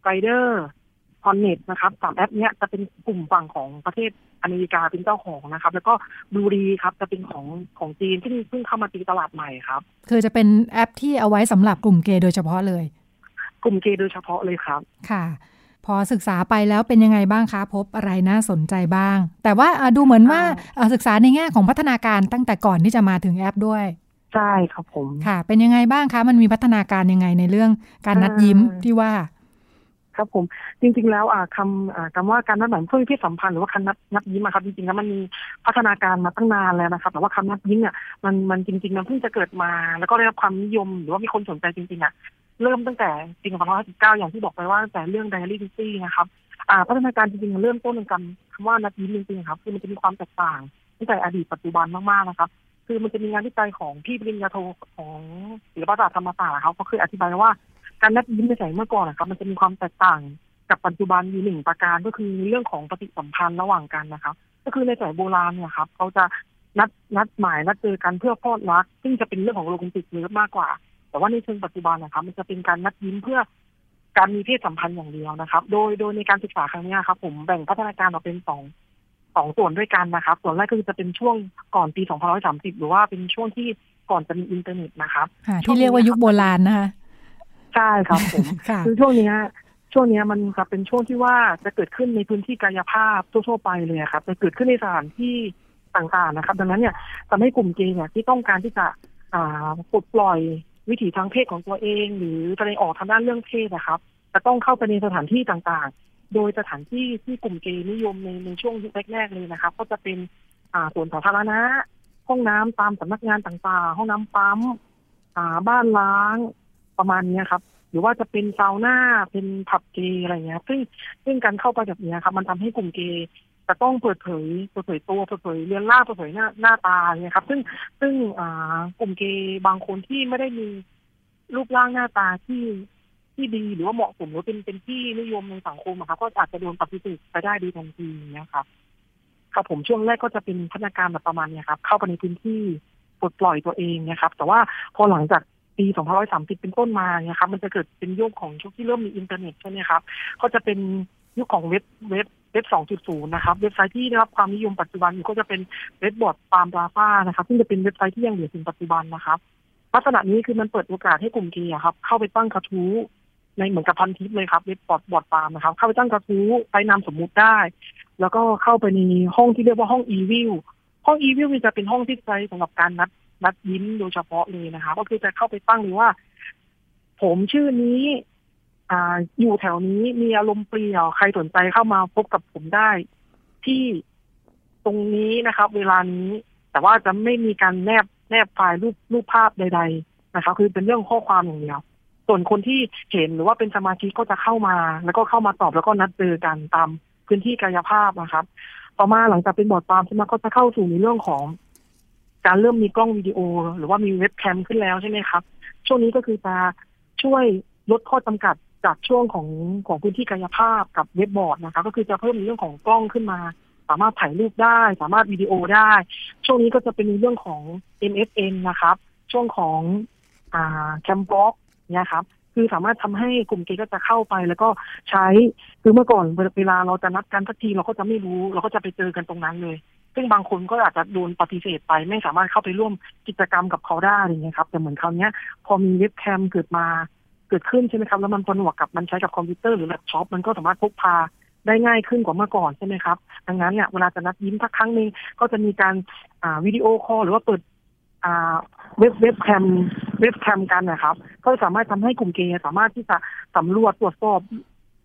Grindr Hornet นะครับสามแอปเนี้ยจะเป็นกลุ่มฝั่งของประเทศอเมริกาเป็นเจ้าของนะครับ แล้วก็ Blued ครับจะเป็นของของจีนที่เพิ่งเข้ามาตีตลาดใหม่ครับ คือจะเป็นแอปที่เอาไว้สำหรับกลุ่มเกย์โดยเฉพาะเลย กลุ่มเกย์โดยเฉพาะเลยครับ ค่ะ พอศึกษาไปแล้วเป็นยังไงบ้างคะ พบอะไรน่าสนใจบ้าง แต่ว่าดูเหมือนว่าศึกษาในแง่ของพัฒนาการตั้งแต่ก่อนที่จะมาถึงแอปด้วยใช่ครับผมค่ะ เป็นยังไงบ้างคะ มันมีพัฒนาการยังไงในเรื่องการนัดยิ้มที่ว่า ครับผม จริง ๆ แล้วอ่าคำอ่าคำว่าการนัดหมายเพื่อเพศสัมพันธ์หรือว่าคำนัดนัดยิ้มอะครับจริงๆแล้วมันมีพัฒนาการมาตั้งนานแล้วนะครับ แต่ว่าคำนัดยิ้มเนี่ยมันมันจริงๆมันเพิ่งจะเกิดมา แล้วก็ได้รับความนิยม หรือว่ามีคนสนใจจริงๆอะ เริ่มตั้งแต่ปี2519อย่างที่บอกไปว่าแต่เรื่องไดอารี่ตุ๊ดซี่ส์นะครับอ่าพัฒนาการจริงๆเริ่มต้นในการคำว่านัดยิ้มจริงๆครับคือมันจะมีความแตกต่างตั้งแต่อดีตปัจจุบันมากๆนะครับ คือมันจะมีงานวิจัยของพี่ปริญญาโทของศิลปศาสตร์ธรรมศาสตร์เขาเขาเคยอธิบายว่าการนัดยิ้มในสมัยเมื่อก่อนนะครับ มันจะมีความแตกต่างกับปัจจุบันอยู่หนึ่งประการก็คือเรื่องของปฏิสัมพันธ์ระหว่างกันนะครับ ก็คือในสมัยโบราณเนี่ยครับเขาจะนัดนัดหมายนัดเจอกันเพื่อพลอดรัก ซึ่งจะเป็นเรื่องของ romantic love มากกว่า แต่ว่าในเชิงปัจจุบันนะครับ มันจะเป็นการนัดยิ้มเพื่อการมีเพศสัมพันธ์อย่างเดียวนะครับ โดยโดยในการศึกษาครั้งนี้ครับ ผมแบ่งพัฒนาการออกเป็นสองสองส่วนด้วยกันนะครับ ส่วนแรกก็คือจะเป็นช่วงก่อนปี 2530 หรือว่าเป็นช่วงที่ก่อนจะมีอินเทอร์เน็ตนะครับที่เรียกว่ายุคโบราณนะคะใช่ครับผมคือช่วงนี้ช่วงนี้มันครับเป็นช่วงที่ว่าจะเกิดขึ้นในพื้นที่กายภาพทั่ว ๆ ไปเลยครับ จะเกิดขึ้นในสถานที่ต่างๆนะครับ ดังนั้นเนี่ยทำให้กลุ่มเกย์เนี่ยที่ต้องการที่จะอ่าปลดปล่อย วิถีทางเพศของตัวเอง หรือแสดงออกทางด้านเรื่องเพศนะครับ จะต้องเข้าไปในสถานที่ต่างๆ โดยสถานที่ที่กลุ่มเกย์นิยมในในช่วงยุคแรกๆเลยนะครับ ก็จะเป็นอ่าส่วนสาธารณะ ห้องน้ำตามสำนักงานต่างๆ ห้องน้ำปั๊มอ่าบ้านล้างประมาณนี้ครับหรือว่าจะเป็นซาวน่าเป็นผับเกย์อะไรเงี้ย ซึ่งซึ่งการเข้าไปแบบนี้ครับ มันทำให้กลุ่มเกย์ จะต้องเปิดเผยเปิดเผยตัวเปิดเผยเรียนล่าเปิดเผยหน้าหน้าตาเนี่ยครับ ซึ่งซึ่งกลุ่มเกย์บางคนที่ไม่ได้มีรูปร่างหน้าตาที่ที่ดีหรือว่าเหมาะสมหรือเป็นเป็นที่นิยมในสังคมครับก็อาจจะโดนปฏิเสธไปได้ดีทันทีนะครับครับผมช่วงแรกก็จะเป็นพัฒนาการแบบประมาณนี้ครับ เข้าไปในพื้นที่ปลดปล่อยตัวเองนะครับ แต่ว่าพอหลังจากปี2530 เป็นต้นมาเนี่ยครับ มันจะเกิดเป็นยุคของชุกที่เริ่มมีอินเทอร์เน็ตใช่ไหมครับ ก็จะเป็นยุคของเว็บเว็บ เว็บ 2.0 นะครับ เว็บไซต์ที่ได้รับความนิยมปัจจุบันก็จะเป็นเว็บบอร์ดปาล์มพลาซ่านะครับซึ่งจะเป็นเว็บไซต์ที่ยังเหลือถึงปัจจุบันนะครับลักษณะนี้คือมันเปิดโอกาสให้กลุ่มเกย์ครับ เข้าไปตั้งกระทู้ในเหมือนกับพันทิปเลยครับเว็บบอร์ดบอร์ดปาล์มนะครับ เข้าไปตั้งกระทู้ใช้นามสมมุติได้ แล้วก็เข้าไปในห้องที่เรียกว่าห้องอีวิวห้องอีวิวจะเป็นห้องที่ใช้สำหรับการนัดนัดยิ้มโดยเฉพาะเลยนะคะก็คือจะเข้าไปตั้งเลยว่า ผมชื่อนี้ อ่าอยู่แถวนี้มีอารมณ์เปลี่ยวใครสนใจเข้ามาพบกับผมได้ ที่ตรงนี้นะครับ เวลานี้ แต่ว่าจะไม่มีการแนบแนบไฟล์รูปรูปภาพใด ๆ นะครับ คือเป็นเรื่องข้อความอย่างเดียวส่วนคนที่เห็นหรือว่าเป็นสมาชิกก็จะเข้ามา แล้วก็เข้ามาตอบแล้วก็นัดเจอกันตามพื้นที่กายภาพนะครับ ต่อมาหลังจากเป็นบอร์ดปาล์มใช่ไหมก็จะเข้าสู่ในเรื่องของ การเริ่มมีกล้องวิดีโอ หรือว่ามีเว็บแคมขึ้นแล้วใช่ไหมครับ ช่วงนี้ก็คือจะช่วยลดข้อจำกัด จากช่วงของของพื้นที่กายภาพกับเว็บบอร์ดนะคะ ก็คือจะเพิ่มในเรื่องของกล้องขึ้นมา สามารถถ่ายรูปได้ สามารถวิดีโอได้ ช่วงนี้ก็จะเป็นเรื่องของ MSN นะครับ ช่วงของอ่าแคมบ็อกเนี่ยครับคือสามารถทำให้กลุ่มเกย์ก็จะเข้าไปแล้วก็ใช้คือเมื่อก่อนเวลาเราจะนัดกันสักทีเราก็จะไม่รู้ เราก็จะไปเจอกันตรงนั้นเลย ซึ่งบางคนก็อาจจะโดนปฏิเสธไป ไม่สามารถเข้าไปร่วมกิจกรรมกับเขาได้อย่างเงี้ยครับ แต่เหมือนคราวเนี้ยพอมีเว็บแคมเกิดมา เกิดขึ้นใช่ไหมครับ แล้วมันผนวกกับมันใช้กับคอมพิวเตอร์หรือแล็ปท็อปมันก็สามารถพกพาได้ง่ายขึ้นกว่าเมื่อก่อนใช่ไหมครับ ดังนั้นเนี่ยเวลาจะนัดยิ้มสักครั้งหนึ่งก็จะมีการอ่า video call หรือว่าเปิดอ่าเว็บเว็บแคมเว็บแคมกันนะครับ ก็สามารถทำให้กลุ่มเกย์สามารถที่จะสำรวจตรวจสอบ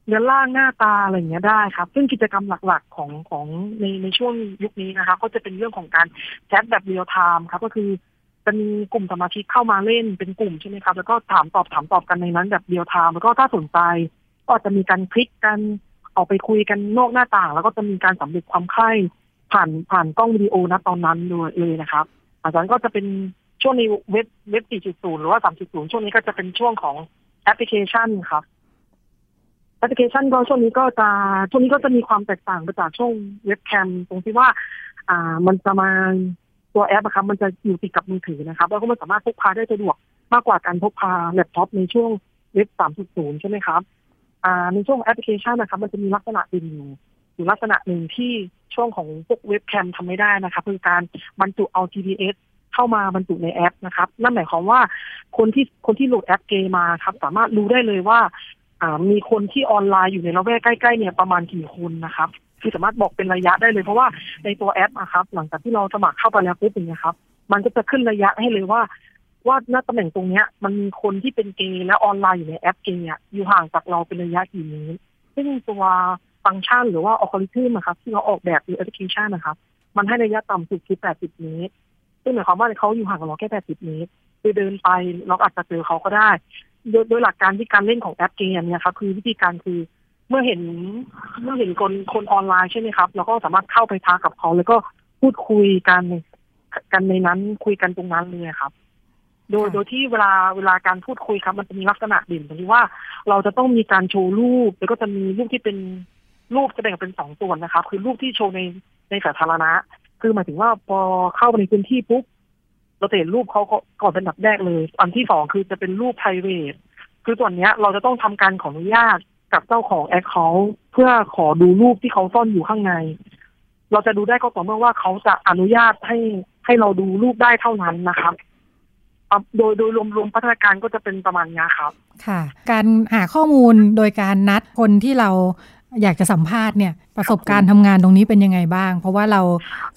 เรือนร่างหน้าตาอะไรอย่างเงี้ยได้ครับ ซึ่งกิจกรรมหลักๆของของในในช่วงยุคนี้นะคะก็จะเป็นเรื่องของการแชทแบบ real time ครับ ก็คือ จะมีกลุ่มสมาชิกเข้ามาเล่นเป็นกลุ่มใช่ไหมครับ แล้วก็ถามตอบถามตอบกันในนั้นแบบ real time แล้วก็ถ้าสนใจ ก็จะมีการคลิกกันออกไปคุยกันนอกหน้าต่าง แล้วก็จะมีการสำเร็จความใคร่ผ่านผ่านกล้องวิดีโอนะตอนนั้นด้วยเลยนะครับอาจารย์ก็จะเป็นช่วงในเว็บเว็บ 4.0 หรือว่า 3.0 ช่วงนี้ก็จะเป็นช่วงของแอปพลิเคชันครับแอปพลิเคชันก็ช่วงนี้ก็จะช่วงนี้ก็จะมีความแตกต่างไปจากช่วงเว็บแคมตรงที่ว่า อ่ามันจะมา ตัวแอปนะครับมันจะอยู่ติดกับมือถือนะครับ แล้วก็มันสามารถพกพาได้สะดวกมากกว่าการพกพาแล็ปท็อปในช่วงเว็บ3.0ใช่ไหมครับอ่าในช่วงแอปพลิเคชันนะครับ มันจะมีลักษณะอื่นอยู่อยู่ลักษณะหนึ่งที่ช่วงของพวกเว็บแคมทำไม่ได้นะครับคือการบรรจุเอา GPS เข้ามาบรรจุในแอปนะครับ นั่นหมายความว่าคนที่คนที่โหลดแอปเกย์มาครับ สามารถรู้ได้เลยว่า มีคนที่ออนไลน์อยู่ในละแวกใกล้ๆเนี่ยประมาณกี่คนนะครับ คือสามารถบอกเป็นระยะได้เลย เพราะว่าในตัวแอปอะครับ หลังจากที่เราสมัครเข้าไปแล้วปุ๊บอย่างเงี้ยครับ มันก็จะขึ้นระยะให้เลยว่า ว่าณตำแหน่งตรงเนี้ย มันมีคนที่เป็นเกย์และออนไลน์อยู่ในแอปเกย์อะอยู่ห่างจากเราเป็นระยะกี่เมตรซึ่งตัวฟังก์ชันหรือว่าอัลกอริทึมนะครับที่เราออกแบบในแอปพลิเคชันนะครับ มันให้ระยะต่ำสุดคือ 80 เมตร ซึ่งหมายความว่าเขาอยู่ห่างกับเราแค่ 80 เมตรคือเดินไปเราอาจจะเจอเขาก็ได้ โดยโดยหลักการที่การเล่นของแอปเกมเนี่ยครับคือวิธีการคือ เมื่อเห็นเมื่อเห็นคนคนออนไลน์ใช่ไหมครับเราก็สามารถเข้าไปทักกับเขา แล้วก็พูดคุยกันกันในนั้นคุยกันตรงนั้นเลยครับ โดยโดยที่เวลาเวลาการพูดคุยครับ มันจะมีลักษณะเด่นตรงที่ว่าเราจะต้องมีการโชว์รูป แล้วก็จะมีรูปที่เป็นรูปจะแบ่งเป็นสองส่วนนะครับ คือรูปที่โชว์ในในสาธารณะ คือหมายถึงว่าพอเข้าไปในพื้นที่ปุ๊บเราจะเห็นรูปเขาก่อนเป็นดับแรกเลย อันที่สองคือจะเป็นรูป p r i v a t คือส่วนเนี้ยเราจะต้องทำการขออนุญาต กับเจ้าของแอคเคาท์เพื่อขอดูรูปที่เขาซ่อนอยู่ข้างใน เราจะดูได้ก็ต่อเมื่อว่าเขาจะอนุญาตให้ให้เราดูรูปได้เท่านั้นนะครับโดยโดยรวมๆพัฒนาการก็จะเป็นประมาณนี้ครับ ค่ะ การหาข้อมูลโดยการนัดคนที่เราอยากจะสัมภาษณ์เนี่ยประสบการณ์ทำงานตรงนี้เป็นยังไงบ้าง เพราะว่าเรา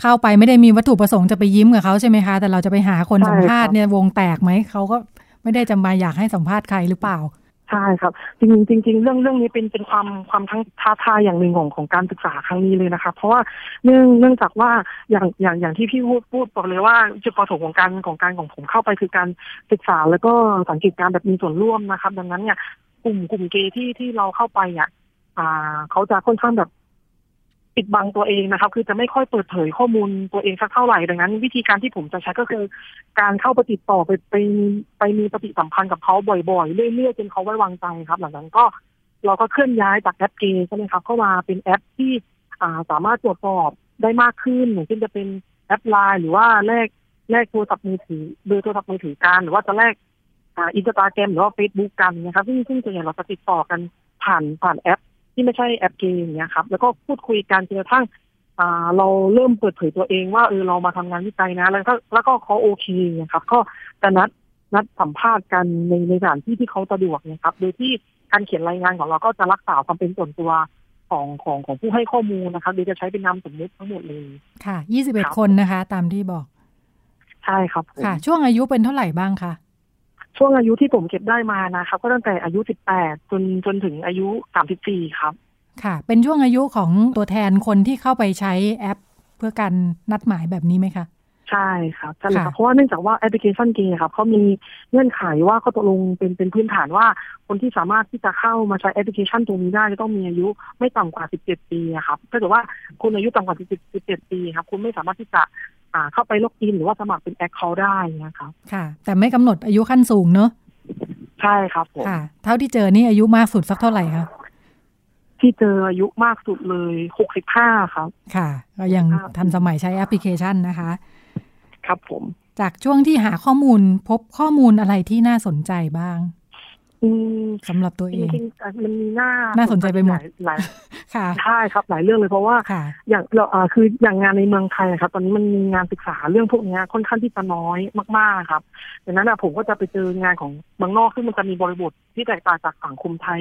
เข้าไปไม่ได้มีวัตถุประสงค์จะไปยิ้มกับเขาใช่ไหมคะ แต่เราจะไปหาคนสัมภาษณ์เนี่ยวงแตกไหมเขาก็ไม่ได้จะมาอยากให้สัมภาษณ์ใครหรือเปล่า ใช่ครับ จริงจริงรงเรื่องเรื่องนี้เป็นเป็นความความทั้งท้าทายอย่างหนึ่งของของการศึกษาครั้งนี้เลยนะคะ เพราะว่าเนื่องเนื่องจากว่าอย่างอย่างอย่างที่พี่พูดพูดบอกเลยว่าจุดประสงค์ของการของการของผมเข้าไปคือการศึกษาแล้วก็สังเกตการแบบมีส่วนร่วมนะครับ ดังนั้นเนี่ยกลุ่มกลุ่มเกย์ที่ที่เราเข้าไปอ่ยอ่าเขาจะค่อนข้างแบบ ปิดบังตัวเองนะครับ คือจะไม่ค่อยเปิดเผยข้อมูลตัวเองสักเท่าไหร่ดังนั้น วิธีการที่ผมจะใช้ก็คือ การเข้าไปติดต่อไปไปไปมีปฏิสัมพันธ์กับเขาบ่อยๆ เรื่อยๆจนเขาไว้วางใจครับ หลังจากนั้นก็เราก็เคลื่อนย้ายจากแอปเกย์ใช่ไหมครับเข้ามาเป็นแอปที่อ่าสามารถตรวจสอบได้มากขึ้นอย่างเช่นจะเป็นแอปไลน์หรือว่าแลกแลกโทรศัพท์มือถือเบอร์โทรศัพท์มือถือกันหรือว่าจะแลกอ่าอินสตาแกรมหรือว่าเฟซบุ๊กกันนะครับซึ่งซึ่งส่วนใหญ่เราจะติดต่อกันผ่านผ่านแอป ที่ไม่ใช่แอปเกมอย่างเงี้ยครับ แล้วก็พูดคุยกันจนกระทั่งอ่าเราเริ่มเปิดเผยตัวเองว่าเออเรามาทำงานวิจัยนะ แล้วก็แล้วก็เขาโอเคนะครับก็จะนัดนัดสัมภาษณ์กันในในสถานที่ที่เขาสะดวกนะครับ โดยที่การเขียนรายงานของเราก็จะรักษาความเป็นส่วนตัวของของของผู้ให้ข้อมูลนะครับโดยจะใช้เป็นนามสมมติทั้งหมดเลย ค่ะ 21 คนนะคะ ตามที่บอก ใช่ครับ ค่ะ ช่วงอายุเป็นเท่าไหร่บ้างคะ ช่วงอายุที่ผมเก็บได้มานะครับ ก็ตั้งแต่อายุ 18 จนจนถึงอายุ 34 ครับ ค่ะ เป็นช่วงอายุของตัวแทนคนที่เข้าไปใช้แอป เพื่อการนัดหมายแบบนี้ไหมคะ ใช่ครับใช่ครับเพราะว่าเนื่องจากว่าแอปพลิเคชันเกย์ครับเขามีเงื่อนไขว่าเขาตกลงเป็นเป็นพื้นฐานว่า คนที่สามารถที่จะเข้ามาใช้แอปพลิเคชันตรงนี้ได้จะต้องมีอายุไม่ต่ำกว่า 17 ปีครับถ้าเกิดว่าคุณอายุต่ำกว่า 17 ปีครับคุณไม่สามารถที่จะอ่าเข้าไปล็อกอินหรือว่าสมัครเป็น account ได้นะครับค่ะ แต่ไม่กำหนดอายุขั้นสูงเนอะใช่ครับผมค่ะ เท่าที่เจอนี่อายุมากสุดสักเท่าไหร่คะทที่เจออายุมากสุดเลยหกสิบห้าครับ ค่ะ ก็ยังทันสมัยใช้แอปพลิเคชันนะคะ ครับผม จากช่วงที่หาข้อมูลพบข้อมูลอะไรที่น่าสนใจบ้างอืมสำหรับตัวจเองริงๆอะมันมีหน้าน่าสนใจไปหมดลายหลายค่ะใช่ครับหลายเรื่องเลยเพราะว่าค่ะอย่างเราอ่าคืออย่างงานในเมืองไทยอะครับ ตอนนี้มันมีงานศึกษาเรื่องพวกเนี้ยค่อนข้างที่จะน้อยมากๆครับดังนั้นอะผมก็จะไปเจองานของเมืองนอกซึ่งมันจะมีบริบทที่แตกต่างจากสังคมไทย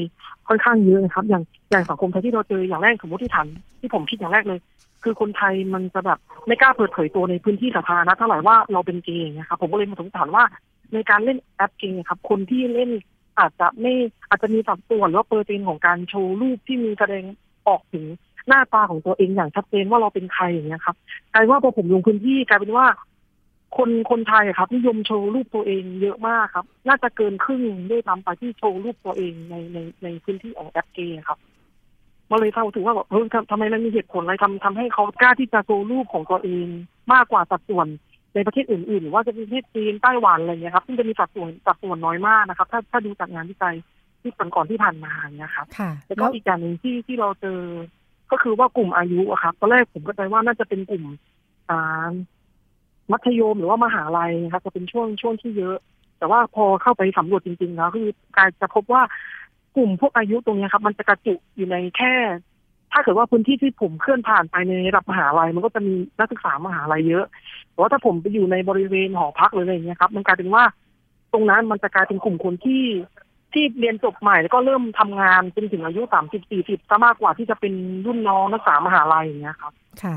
ค่อนข้างเยอะนะครับ อย่างอย่างสังคมไทยที่เราเจออย่างแรกสมมติที่ฐานที่ผมคิดอย่างแรกเลย คือคนไทยมันจะแบบไม่กล้าเปิดเผยตัวในพื้นที่สาธารณะเท่าไหร่ว่าเราเป็นเกย์นะครับผมก็เลยมาสงสัยว่าในการเล่นแอปเกย์ครับ คนที่เล่นอาจจะไม่อาจจะมีสัดส่วนหรือว่าเปอร์เซ็นต์ของการโชว์รูปที่มีแสดงออกถึงหน้าตาของตัวเองอย่างชัดเจนว่าเราเป็นใครอย่างเงี้ยครับกลายว่าพอผมลงพื้นที่กลายเป็นว่า คนคนไทยครับนิยมโชว์รูปตัวเองเยอะมากครับ น่าจะเกินครึ่งด้วยซ้ำไปที่โชว์รูปตัวเองในในในพื้นที่ของแอปเกย์ครับ มาเลยเท่าถึงว่าแบบเฮ้ยทำทำไมมันมีเหตุผลอะไรทำทำให้เขากล้าที่จะโชว์รูปของตัวเองมากกว่าสัดส่วนในประเทศอื่นๆหรือว่าจะเป็นประเทศจีนไต้หวันอะไรเงี้ยครับซึ่งจะมีสัดส่วนสัดส่วนน้อยมากนะครับ ถ้าถ้าดูจากงานวิจัยที่ก่อนๆที่ผ่านมาเนี่ยครับค่ะแล้วก็อีกอย่างหนึ่งที่ที่เราเจอ ก็คือว่ากลุ่มอายุอะครับตอนแรกผมก็ใจว่าน่าจะเป็นกลุ่มอ่ามัธยมหรือว่ามหาลัยครับจะเป็นช่วงช่วงที่เยอะ แต่ว่าพอเข้าไปสำรวจจริงๆแล้วคือการจะพบว่า กลุ่มพวกอายุตรงนี้ครับ มันจะกระจุอยู่ในแค่ ถ้าเกิดว่าพื้นที่ที่ผมเคลื่อนผ่านไปในระดับมหาลัย มันก็จะมีนักศึกษามหาลัยเยอะแต่ว่าถ้าผมไปอยู่ในบริเวณหอพักหรืออะไรเงี้ยครับ มันกลายเป็นว่าตรงนั้นมันจะกลายเป็นกลุ่มคนที่ที่เรียนจบใหม่แล้วก็เริ่มทำงานจนถึงอายุสามสิบสี่สิบซะมากกว่าที่จะเป็นรุ่นน้องนักศึกษามหาลัยอย่างเงี้ยครับ ค่ะ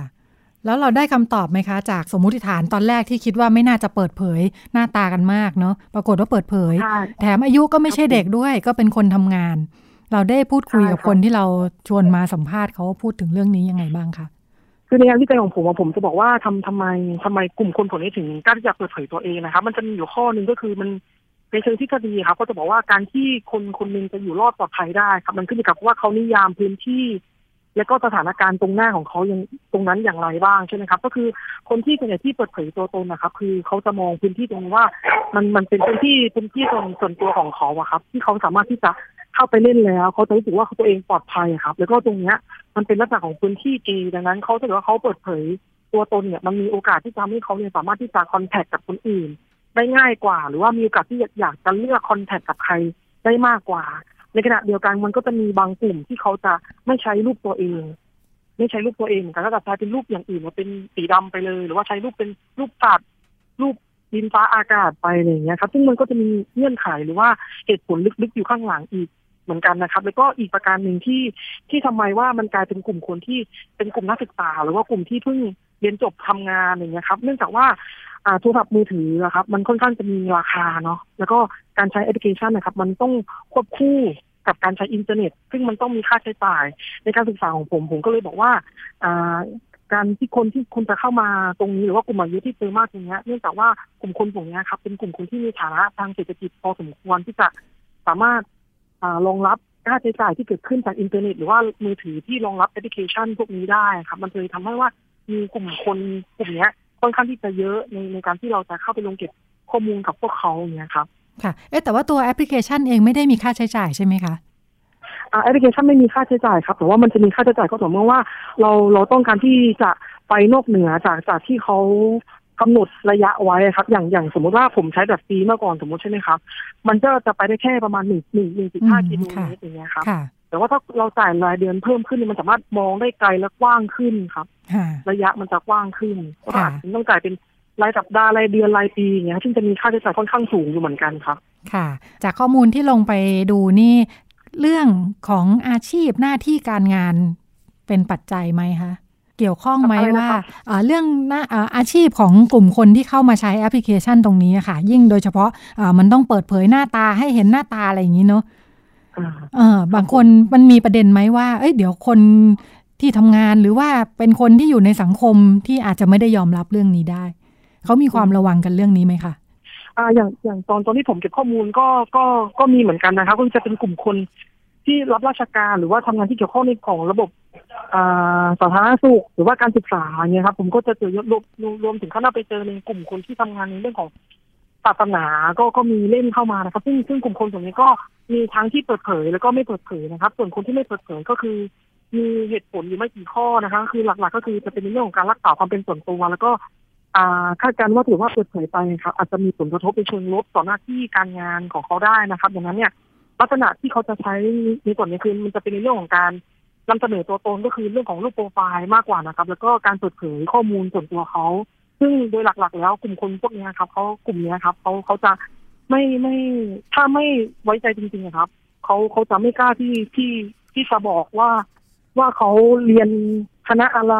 แล้วเราได้คำตอบไหมคะ จากสมมุติฐานตอนแรกที่คิดว่าไม่น่าจะเปิดเผยหน้าตากันมากเนาะปรากฏว่าเปิดเผยใช่แถมอายุก็ไม่ใช่เด็กด้วย ก็เป็นคนทำงาน เราได้พูดคุยกับใช่ครับคนที่เราชวนมาสัมภาษณ์เขาพูดถึงเรื่องนี้ยังไงบ้างคะคือในงานวิจัยของผมอะผมจะบอกว่าทำทำไมทำไมกลุ่มคนกลุ่มนี้ถึงกล้าที่จะเปิดเผยตัวเองนะครับมันจะมีอยู่ข้อหนึ่งก็คือมันในเชิงทฤษฎีครับก็จะบอกว่าการที่คนคนหนึ่งจะอยู่รอดปลอดภัยได้ครับมันขึ้นอยู่กับว่าเขานิยามพื้นที่ และก็สถานการณ์ตรงหน้าของเขายังตรงนั้นอย่างไรบ้างใช่ไหมครับ ก็คือคนที่ส่วนที่เปิดเผยตัวตนนะครับ คือเขาจะมองพื้นที่ตรงนี้ว่า มันมันเป็นพื้นที่พื้นที่ส่วนส่วนตัวของเขาอะครับ ที่เขาสามารถที่จะเข้าไปเล่นแล้วเขาจะรู้สึกว่าตัวเองปลอดภัยครับ แล้วก็ตรงเนี้ยมันเป็นลักษณะของพื้นที่เกย์ดังนั้นเขาถ้าเกิดว่าเขาเปิดเผยตัวตนเนี่ยมันมีโอกาสที่จะทำให้เขาเนี่ยสามารถที่จะคอนแทคกับคนอื่นได้ง่ายกว่า หรือว่ามีโอกาสที่อยากจะเลือกคอนแทคกับใครได้มากกว่า ในขณะเดียวกันมันก็จะมีบางกลุ่มที่เขาจะไม่ใช้รูปตัวเอง ไม่ใช้รูปตัวเองเหมือนกันก็จะใช้เป็นรูปอย่างอื่นมาเป็นสีดำไปเลย หรือว่าใช้รูปเป็นรูปสัตว์รูปดินฟ้าอากาศไปอะไรอย่างเงี้ยครับ ซึ่งมันก็จะมีเงื่อนไขหรือว่าเหตุผลลึกๆอยู่ข้างหลังอีก เหมือนกันนะครับ แล้วก็อีกประการหนึ่งที่ที่ทำไมว่ามันกลายเป็นกลุ่มคนที่เป็นกลุ่มนักศึกษาหรือว่ากลุ่มที่เพิ่งเรียนจบทำงานอย่างเงี้ยครับ เนื่องจากว่าโทรศัพท์มือถืออะครับ มันค่อนข้างจะมีราคาเนาะแล้วก็การใช้แอปพลิเคชันนะครับ มันต้องควบคู่กับการใช้อินเทอร์เน็ต ซึ่งมันต้องมีค่าใช้จ่ายในการศึกษาของผมผมก็เลยบอกว่าการที่คนที่คุณจะเข้ามาตรงนี้หรือว่ากลุ่มอายุที่เจอมากตรงเนี้ยเนื่องจากว่ากลุ่มคนกลุ่มนี้ครับเป็นกลุ่มคนที่มีฐานะทางเศรษฐกิจพอสมควรที่จะสามารถ รองรับค่าใช้จ่ายที่เกิดขึ้นจากอินเทอร์เน็ต หรือว่ามือถือที่รองรับแอปพลิเคชันพวกนี้ได้ครับ มันเลยทำให้ว่ามีกลุ่มคนกลุ่มเนี้ยค่อนข้างที่จะเยอะในในการที่เราจะเข้าไปลงเก็บข้อมูลกับพวกเขาอย่างเงี้ยครับค่ะเอ๊ะแต่ว่าตัวแอปพลิเคชันเองไม่ได้มีค่าใช้จ่ายใช่ไหมคะอ่าแอปพลิเคชันไม่มีค่าใช้จ่ายครับแต่ว่ามันจะมีค่าใช้จ่ายก็ต่อเมื่อว่า เราเราต้องการที่จะไปนอกเหนือจากจากที่เขา กำหนดระยะไว้ครับ อย่างอย่างสมมติว่าผมใช้แบบฟรีเมื่อก่อนสมมติใช่ไหมครับ มันก็จะไปได้แค่ประมาณหนึ่งหนึ่งหนึ่งจุดห้าอืมกิโลค่ะเมตรอย่างเงี้ยครับค่ะแต่ว่าถ้าเราจ่ายรายเดือนเพิ่มขึ้นมันสามารถมองได้ไกลและกว้างขึ้นครับค่ะระยะมันจะกว้างขึ้นก็ค่ะอาจจะต้องจ่ายเป็นรายสัปดาห์รายเดือนรายปีอย่างเงี้ยซึ่งจะมีค่าใช้จ่ายค่อนข้างสูงอยู่เหมือนกันครับ ค่ะ จากข้อมูลที่ลงไปดูนี่ เรื่องของอาชีพหน้าที่การงานเป็นปัจจัยไหมคะ เกี่ยวข้องไหมอะไรนะว่าครับเอ่อเรื่องหน้าเอ่ออาชีพของกลุ่มคนที่เข้ามาใช้แอปพลิเคชันตรงนี้อะค่ะ ยิ่งโดยเฉพาะเอ่อมันต้องเปิดเผยหน้าตาให้เห็นหน้าตาอะไรอย่างนี้เนาะอ่าเออบางคนมันมีประเด็นไหมว่า เอ้ยเดี๋ยวคนที่ทำงานหรือว่าเป็นคนที่อยู่ในสังคมที่อาจจะไม่ได้ยอมรับเรื่องนี้ได้ เขามีความระวังกันเรื่องนี้ไหมคะอ่าอย่างอย่างตอนตอนที่ผมเก็บข้อมูลก็ก็ก็มีเหมือนกันนะครับ ก็จะเป็นกลุ่มคน ที่รับราชการหรือว่าทำงานที่เกี่ยวข้องในของระบบอ่าสาธารณสุขหรือว่าการศึกษาเนี่ยครับผมก็จะเจอรวมรวมถึงขั้นว่าไปเจอในกลุ่มคนที่ทำงานในเรื่องของศาสนาก็ก็มีเล่นเข้ามานะครับ ซึ่งซึ่งกลุ่มคนส่วนนี้ก็มีทั้งที่เปิดเผยแล้วก็ไม่เปิดเผยนะครับ ส่วนคนที่ไม่เปิดเผยก็คือมีเหตุผลอยู่ไม่กี่ข้อนะคะคือหลักๆ ก็คือจะเป็นในเรื่องของการรักษาความเป็นส่วนตัวแล้วก็อ่าคาดการณ์ว่าถือว่าเปิดเผยไปครับอาจจะมีผลกระทบในเชิงลบต่อหน้าที่การงานของเขาได้นะครับดังนั้นเนี่ย ลักษณะที่เขาจะใช้ในส่วนนี้คือมันจะเป็นในเรื่องของการนำเสนอตัวตนก็คือเรื่องของรูปโปรไฟล์มากกว่านะครับ แล้วก็การเปิดเผยข้อมูลส่วนตัวเขา ซึ่งโดยหลักๆ แล้วกลุ่มคนพวกนี้ครับเขากลุ่มนี้ครับเขาเขาจะไม่ไม่ถ้าไม่ไว้ใจจริงๆครับเขาเขาจะไม่กล้าที่ที่ที่จะบอกว่าว่าเขาเรียนคณะอะไร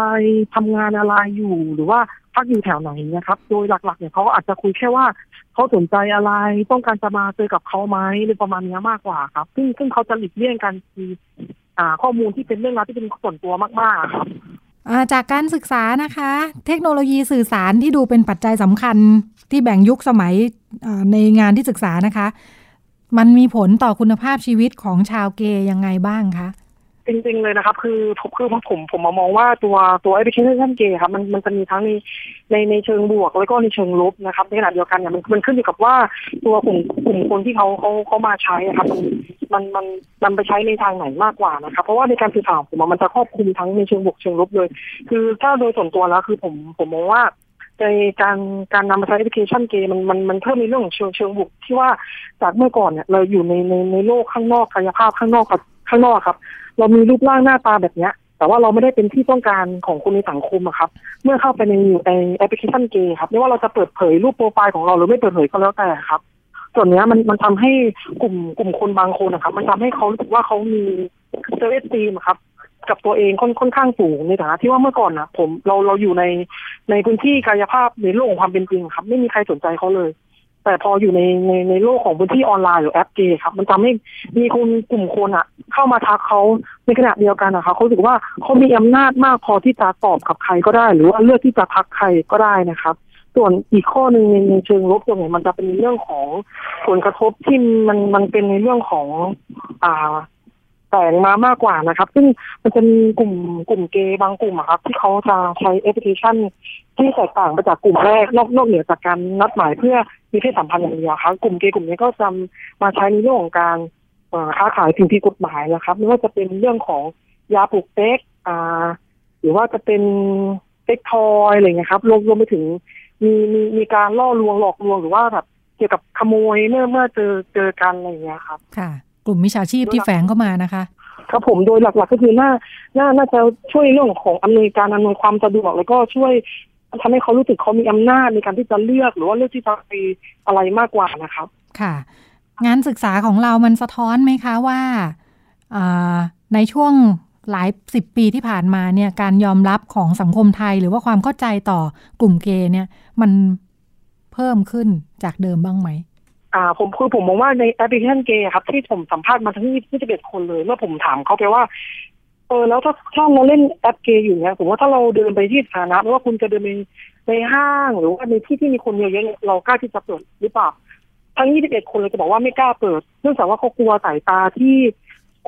ทำงานอะไรอยู่หรือว่า พักอยู่แถวไหนนะครับ โดยหลักๆเนี่ยเขาอาจจะคุยแค่ว่าเขาสนใจอะไรต้องการจะมาเจอกับเขาไหมหรือประมาณนี้มากกว่าครับ ซึ่งซึ่งเขาจะหลีกเลี่ยงกันคืออ่า ข้อมูลที่เป็นเรื่องราวที่เป็นส่วนตัวมากๆครับจากการศึกษานะคะ เทคโนโลยีสื่อสารที่ดูเป็นปัจจัยสำคัญที่แบ่งยุคสมัยในงานที่ศึกษานะคะ มันมีผลต่อคุณภาพชีวิตของชาวเกย์ยังไงบ้างคะ จริงๆเลยนะครับ คือผมคือผมผมมามองว่าตัวตัวแอปพลิเคชันเกย์ครับมันมันจะมีทั้งในในในเชิงบวก แล้วก็ในเชิงลบนะครับในขณะเดียวกันเนี่ยมันมันขึ้นอยู่กับว่าตัวกลุ่มกลุ่มคนที่เขาเขาเขามาใช้อะครับ มันมันมันไปใช้ในทางไหนมากกว่านะครับ เพราะว่าในการสื่อสารผมมันจะครอบคลุมทั้งในเชิงบวกเชิงลบเลย คือถ้าโดยส่วนตัวแล้วคือผมผมมองว่าในการการนำมาใช้แอปพลิเคชันเกย์มันมันมันเพิ่มในเรื่องของเชิงเชิงบวกที่ว่าจากเมื่อก่อนเนี่ยเราอยู่ในในในโลกข้างนอกกายภาพข้างนอกกับ ข้างนอกครับ เรามีรูปร่างหน้าตาแบบเนี้ย แต่ว่าเราไม่ได้เป็นที่ต้องการของคนในสังคมอะครับ เมื่อเข้าไปในอยู่ในแอปพลิเคชันเกย์ครับไม่ว่าเราจะเปิดเผยรูปโปรไฟล์ของเราหรือไม่เปิดเผยก็แล้วแต่ครับ ส่วนนี้มันมันทำให้กลุ่มกลุ่มคนบางคนนะครับ มันทำให้เขารู้สึกว่าเขามี self-esteem ครับกับตัวเองค่อนค่อนข้างสูงในฐานะที่ว่าเมื่อก่อนนะผมเราเราอยู่ในในพื้นที่กายภาพในโลกของความเป็นจริงครับ ไม่มีใครสนใจเขาเลย แต่พออยู่ในในในโลกของพื้นที่ออนไลน์หรือแอปเกย์ครับ มันทำให้มีคนกลุ่มคนอะ เข้ามาทักเขาในขณะเดียวกันนะคะเขาถือว่าเขามีอำนาจมากพอที่จะตอบกับใครก็ได้ หรือว่าเลือกที่จะทักใครก็ได้นะครับ ส่วนอีกข้อหนึ่งในในเชิงลบตรงนี้มันจะเป็นเรื่องของผลกระทบที่มันมันเป็นในเรื่องของ อ่า แสงมามากกว่านะครับ ซึ่งมันจะมีกลุ่มกลุ่มเกย์บางกลุ่มอะครับ ที่เขาจะใช้แอปพลิเคชัน ที่แตกต่างไปจากกลุ่มแรกนอกนอกเหนือจากการนัดหมายเพื่อมีเพศสัมพันธ์อย่างเดียวครับกลุ่มเกย์กลุ่มนี้ก็จะมาใช้ในเรื่องของการค้าขายสิ่งผิดกฎหมายนะครับไม่ว่าจะเป็นเรื่องของยาปลุกเซ็กอ่า หรือว่าจะเป็นเซ็กทอยอะไรเงี้ยครับรวมรวมไปถึงมีมีมีการล่อลวงหลอกลวงหรือว่าแบบเกี่ยวกับขโมยเมื่อเมื่อเจอเจอกันอะไรอย่างเงี้ยครับ ค่ะ กลุ่มมิจฉาชีพที่แฝงเข้ามานะคะ ครับผมโดยหลักๆก็คือน่าน่าน่าจะช่วยเรื่องของอำนวยการอำนวยความสะดวกแล้วก็ช่วยทำให้เขารู้สึกเขามีอำนาจในการที่จะเลือกหรือว่าเลือกที่จะไปอะไรมากกว่านะครับ ค่ะ งานศึกษาของเรามันสะท้อนไหมคะว่าอ่าในช่วงหลายสิบปีที่ผ่านมาเนี่ยการยอมรับของสังคมไทย หรือว่าความเข้าใจต่อกลุ่มเกย์เนี่ย มันเพิ่มขึ้นจากเดิมบ้างไหม อ่าผมคือผมมองว่าในแอปพลิเคชันเกย์ครับ ที่ผมสัมภาษณ์มาทั้งยี่สิบเอ็ดคนเลย เมื่อผมถามเขาไปว่า เออแล้วถ้าถ้าเราเล่นแอปเกย์อยู่เนี่ยผมว่าถ้าเราเดินไปที่สาธารณะไม่ว่าคุณจะเดินไปในห้างหรือว่าในที่ที่มีคนเยอะๆเรากล้าที่จะเปิดหรือเปล่าทั้ง21คนเลยจะบอกว่าไม่กล้าเปิด เนื่องจากว่าเขากลัวสายตาที่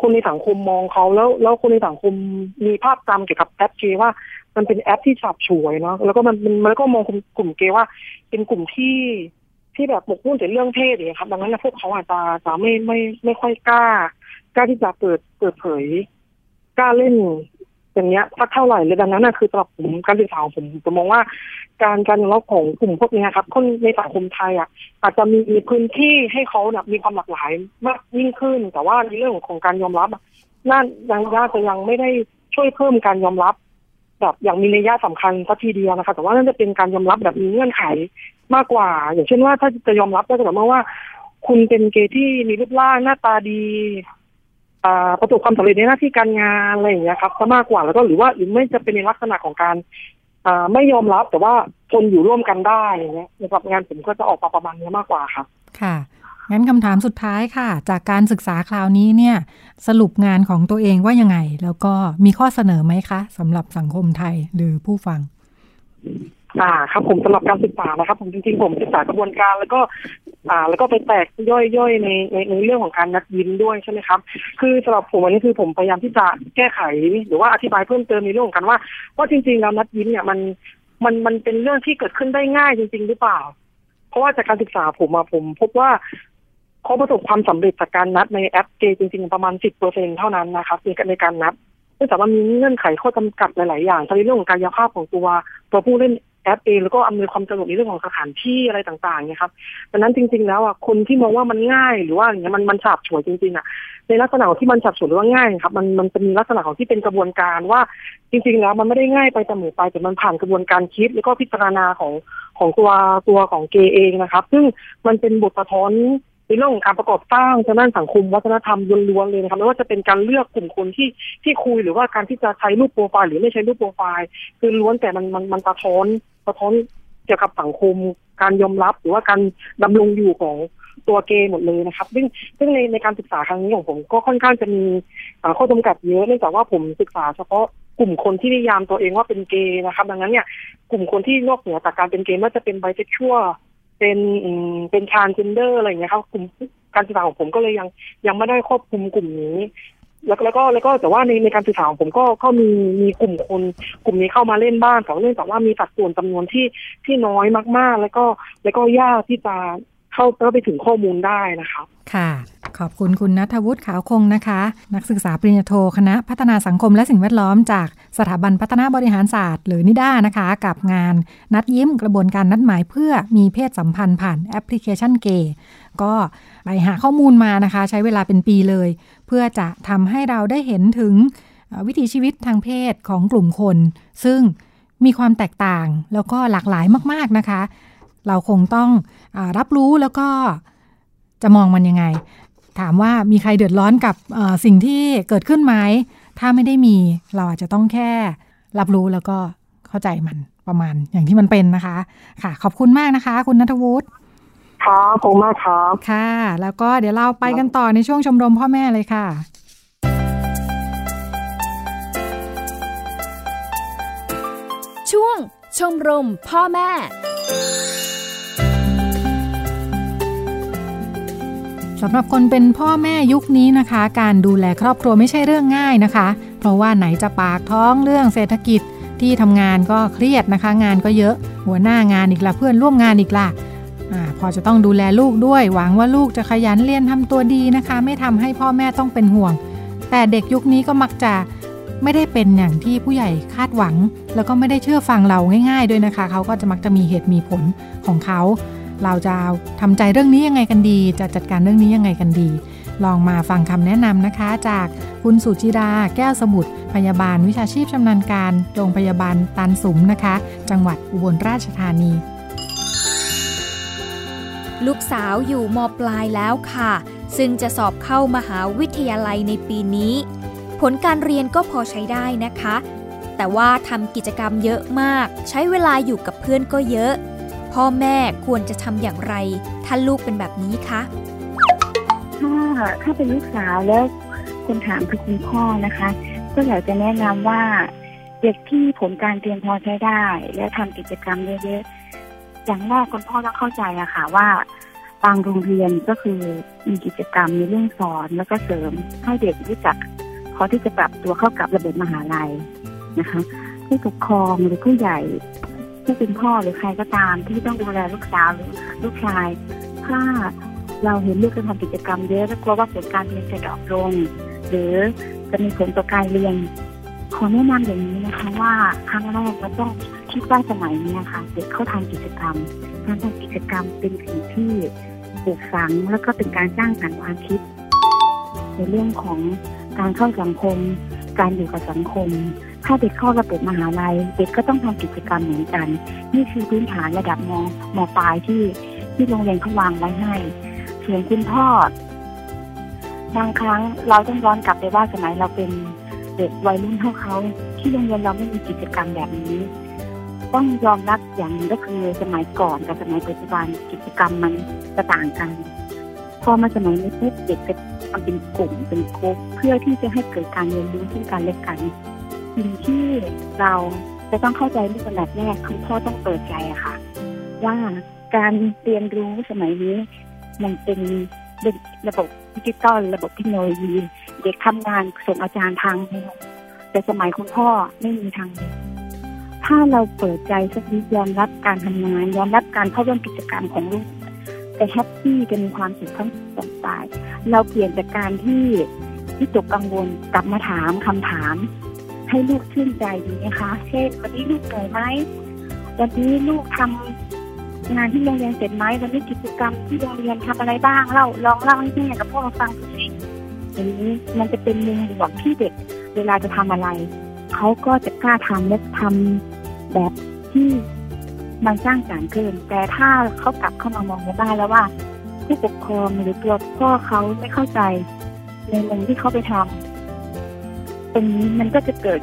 คนในสังคมมองเขาแล้ว แล้วคนในสังคมมีภาพจำเกี่ยวกับแอปเกย์ว่า มันเป็นแอปที่ฉับฉวยเนาะแล้วก็มันมันก็มองกลุ่มกลุ่มเกย์ว่า เป็นกลุ่มที่ ที่แบบหมกมุ่นแต่เรื่องเพศอย่างเงี้ยครับดังนั้นพวกเขาอาจจะจะไม่ไม่ไม่ค่อยกล้ากล้าที่จะเปิดเปิดเผยกล้าเล่นอย่างเงี้ยสักเท่าไหร่เลยดังนั้นนะคือสำหรับผมการศึกษาของผมผมมองว่า การการรับของกลุ่มพวกนี้ครับคนในสังคมไทยอะอาจจะมีพื้นที่ให้เขาเนี่ยมีความหลากหลายมากยิ่งขึ้น แต่ว่าในเรื่องของการยอมรับน่ายังน่าจะยังไม่ได้ช่วยเพิ่มการยอมรับ แบบอย่างมีนัยยะสำคัญสักทีเดียวนะคะ แต่ว่าน่าจะเป็นการยอมรับแบบมีเงื่อนไขมากกว่า อย่างเช่นว่าถ้าจะยอมรับก็จะแบบว่า คุณเป็นเกย์ที่มีรูปร่างหน้าตาดีอ่าประสบความสำเร็จในหน้าที่การงานอะไรอย่างเงี้ยครับซะมากกว่าแล้วก็หรือว่าหรือไม่จะเป็นในลักษณะของการอ่าไม่ยอมรับแต่ว่าทนอยู่ร่วมกันได้อย่างเงี้ยสำหรับงานผมก็จะออกมาประมาณนี้มากกว่าครับ ค่ะ งั้นคำถามสุดท้ายค่ะ จากการศึกษาคราวนี้เนี่ย สรุปงานของตัวเองว่ายังไง แล้วก็มีข้อเสนอไหมคะสำหรับสังคมไทยหรือผู้ฟังอ่าครับผมสำหรับการศึกษานะครับ ผมจริงๆผมศึกษากระบวนการแล้วก็ อ่า แล้วก็ไปแตกย่อยๆในในในเรื่องของการนัดยิ้มด้วยใช่ไหมครับ คือสำหรับผมอันนี้คือผมพยายามที่จะแก้ไข หรือว่าอธิบายเพิ่มเติมในเรื่องของการว่าว่าจริงๆแล้วนัดยิ้มเนี่ยมันมันมันเป็นเรื่องที่เกิดขึ้นได้ง่ายจริง ๆ หรือเปล่า เพราะว่าจากการศึกษาผมอะผม พบว่า เขาประสบความสำเร็จจากการนัดในแอปเกจริง ๆ ประมาณสิบเปอร์เซ็นเท่านั้นนะครับในการในการนัดเนื่องจากมันมีเงื่อนไขข้อจำกัดหลาย ๆ อย่างทั้งในเรื่องของการยาภาพของตัวตัวผู้เล่นแอปเองแล้วก็อำนวยความสะดวกในเรื่องของสถานที่อะไรต่างๆเนี่ยครับดังนั้นจริง ๆ แล้วอะคนที่มองว่ามันง่ายหรือว่าอย่างเงี้ยมันมันฉาบฉวยจริงๆอะในลักษณะที่มันฉาบฉวยหรือว่าง่ายครับมันมันจะมีลักษณะของที่เป็นกระบวนการว่า จริง ๆ แล้วมันไม่ได้ง่ายไปเสมอไปแต่มันผ่านกระบวนการคิด แล้วก็พิจารณาของของตัวตัวของเกเองนะครับ ซึ่งมันเป็นบทสะท้อน ในเรื่องของการประกอบสร้างทางด้านสังคมวัฒนธรรมล้วนๆเลยนะครับไม่ว่าจะเป็นการเลือกกลุ่มคนที่ที่คุยหรือว่าการที่จะใช้รูปโปรไฟล์หรือไม่ใช้รูปโปรไฟล์ คือล้วนแต่มันมันมันสะท้อนสะท้อนเกี่ยวกับสังคม การยอมรับหรือว่าการดำรงอยู่ของตัวเกย์หมดเลยนะครับ ซึ่งซึ่งในในการศึกษาครั้งนี้ของผมก็ค่อนข้างจะมีข้อจำกัดเยอะเนื่องจากว่าผมศึกษาเฉพาะกลุ่มคนที่นิยามตัวเองว่าเป็นเกย์นะครับ ดังนั้นเนี่ยกลุ่มคนที่นอกเหนือจากการเป็นเกย์ไม่ว่าจะเป็นไบเซ็กชวล เป็นเป็น transgender อะไรอย่างเงี้ยครับกลุ่มการศึกษาของผมก็เลยยังยังไม่ได้ครอบคลุมกลุ่มนี้ แล้วแล้วก็แล้วก็แต่ว่าในในการศึกษาของผมก็ก็มีมีกลุ่มคนกลุ่มนี้เข้ามาเล่นบ้างแต่เนื่องจากว่ามีสัดส่วนจำนวนที่ที่น้อยมากๆ แล้วก็แล้วก็ยากที่จะ เข้าไปถึงข้อมูลได้นะครับค่ะ ขอบคุณคุณนัทวุฒิขาวคงนะคะ นักศึกษาปริญญาโทคณะพัฒนาสังคมและสิ่งแวดล้อมจากสถาบันพัฒนาบริหารศาสตร์ หรือนิด้านะคะ กับงานนัดยิ้มกระบวนการนัดหมายเพื่อมีเพศสัมพันธ์ผ่านแอปพลิเคชันเกย์ก็ไปหาข้อมูลมานะคะ ใช้เวลาเป็นปีเลย เพื่อจะทำให้เราได้เห็นถึงวิถีชีวิตทางเพศของกลุ่มคน ซึ่งมีความแตกต่างแล้วก็หลากหลายมาก ๆ นะคะ เราคงต้องอรับรู้แล้วก็จะมองมันยังไง ถามว่ามีใครเดือดร้อนกับสิ่งที่เกิดขึ้นไหม ถ้าไม่ได้มีเราอาจจะต้องแค่รับรู้แล้วก็เข้าใจมันประมาณอย่างที่มันเป็นนะคะ ค่ะ ขอบคุณมากนะคะ คุณนัทวุฒิครับขอบคุณมากครับค่ะ แล้วก็เดี๋ยวเราไปกันต่อในช่วงชมรมพ่อแม่เลยค่ะ ช่วงชมรมพ่อแม่ำหรับคนเป็นพ่อแม่ยุคนี้นะคะ การดูแลครอบครัวไม่ใช่เรื่องง่ายนะคะ เพราะว่าไหนจะปากท้องเรื่องเศรษฐกิจที่ทำงานก็เครียดนะคะ งานก็เยอะหัวหน้างานอีกละเพื่อนร่วมงานอีกละอพอจะต้องดูแลลูกด้วย หวังว่าลูกจะขยันเรียนทำตัวดีนะคะ ไม่ทำให้พ่อแม่ต้องเป็นห่วง แต่เด็กยุคนี้ก็มักจะไม่ได้เป็นอย่างที่ผู้ใหญ่คาดหวัง แล้วก็ไม่ได้เชื่อฟังเราง่าย ๆ ด้วยนะคะ เขาก็จะมักจะมีเหตุมีผลของเขา เราจะทำใจเรื่องนี้ยังไงกันดี จะจัดการเรื่องนี้ยังไงกันดี ลองมาฟังคำแนะนำนะคะ จากคุณสุจิราแก้วสมุทรพยาบาลวิชาชีพชำนาญการโรงพยาบาลตันสุมนะคะ จังหวัดอุบลราชธานี ลูกสาวอยู่มปลายแล้วค่ะ ซึ่งจะสอบเข้ามหาวิทยาลัยในปีนี้ ผลการเรียนก็พอใช้ได้นะคะ แต่ว่าทำกิจกรรมเยอะมาก ใช้เวลาอยู่กับเพื่อนก็เยอะ พ่อแม่ควรจะทำอย่างไร ถ้าลูกเป็นแบบนี้คะถ้าถ้าเป็นลูกสาวแล้วคุณถามคือคุณพ่อนะคะ ก็อยากจะแนะนำว่า เด็กที่ผลการเรียนพอใช้ได้ และทำกิจกรรมเยอะๆอย่างแรกคุณพ่อต้องเข้าใจอะค่ะว่าบางโรงเรียนก็คือมีกิจกรรมในเรื่องสอนแล้วก็เสริมให้เด็กรู้จักพอที่จะปรับตัวเข้ากับระบบมหาลัยนะคะผู้ปกครองหรือผู้ใหญ่ ที่เป็นพ่อหรือใครก็ตามที่ต้องดูแลลูกสาวหรือลูกชาย ถ้าเราเห็นลูกจะทำกิจกรรมเยอะแล้วกลัวว่าผลการเรียนจะดรอปลง หรือจะมีผลต่อการเรียนขอแนะนำอย่างนี้นะคะว่าครั้งแรกเราต้องคิดว่าสมัยนี้ค่ะเด็กเข้าทำกิจกรรมการทำกิจกรรมเป็นสิ่งที่ปลูกฝังแล้วก็เป็นการสร้างสรรค์ความคิด ในเรื่องของการเข้าสังคม การอยู่กับสังคม ถ้าเด็กเข้าระบบมหาลัย เด็กก็ต้องทำกิจกรรมเหมือนกัน นี่คือพื้นฐานระดับมมปลายที่ที่โรงเรียนเขาวางไว้ให้ส่วนคุณพ่อบางครั้งเราต้องย้อนกลับไปว่าสมัยเราเป็นเด็กวัยรุ่นเท่าเขาที่โรงเรียนเราไม่มีกิจกรรมแบบนี้ ต้องยอมรับอย่างนึงก็คือสมัยก่อนกับสมัยปัจจุบันกิจกรรมมันจะต่างกันพอมาสมัยนี้เด็กจะทำเป็นกลุ่มเป็นกลุ่มเพื่อที่จะให้เกิดการเรียนรู้ซึ่งกันและกัน สิ่งที่เราจะต้องเข้าใจในขนาดแรกคือพ่อต้องเปิดใจอะค่ะ ว่าการเรียนรู้สมัยนี้มันเป็นระบบดิจิตอลระบบเทคโนโลยี เด็กทำงานส่งอาจารย์ทางเดียวแต่สมัยคุณพ่อไม่มีทางเดียวถ้าเราเปิดใจสักนิดยอมรับการทำงาน ยอมรับการเข้าร่วมกิจกรรมของลูกแต่แฮปปี้จะมีความสุขทั้งสองฝ่ายเราเปลี่ยนจากการที่ที่จบกังวลกลับมาถามคำถาม ให้ลูกชื่นใจดีนะคะ เช่น วันนี้ลูกเหนื่อยไหมวันนี้ลูกทำงานที่โรงเรียนเสร็จไหมวันนี้กิจกรรมที่โรงเรียนทำอะไรบ้างเล่าลองเล่าให้แม่กับพ่อฟังดูสิอย่างนี้มันจะเป็นมุมบวกที่เด็ก เวลาจะทำอะไรเขาก็จะกล้าทำและทำแบบที่มันสร้างสรรค์ขึ้นแต่ถ้าเขากลับเข้ามามองในบ้านแล้วว่าผู้ปกครองหรือตัวพ่อเขาไม่เข้าใจในมุมที่เขาไปทำต รงนี้มันก็จะเกิด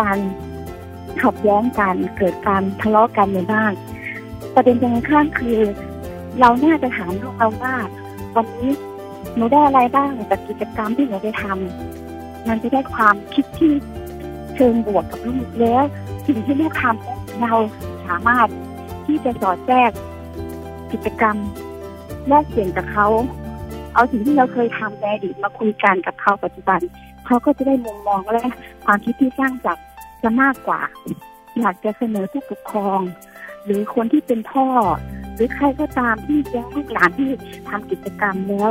การขัดแย้งกันเกิดการทะเลาะกันในบ้านประเด็นตรงข้างคือ เราน่าจะถามลูกเราว่าวันนี้หนูได้อะไรบ้างจากกิจกรรมที่หนูไปทำมันจะได้ความคิดที่เชิงบวกกับลูกแล้วสิ่งที่ลูกทำเราสามารถที่จะสอดแทรกกิจกรรมแลกเปลี่ยนกับเขา เอาสิ่งที่เราเคยทำในอดีตมาคุยกันกับเขาปัจจุบัน เขาก็จะได้มุมมองและความคิดที่สร้างสรรค์จะมากกว่า อยากจะเสนอผู้ปกครอง หรือคนที่เป็นพ่อ หรือใครก็ตามที่เลี้ยงลูกหลานที่ทำกิจกรรมแล้ว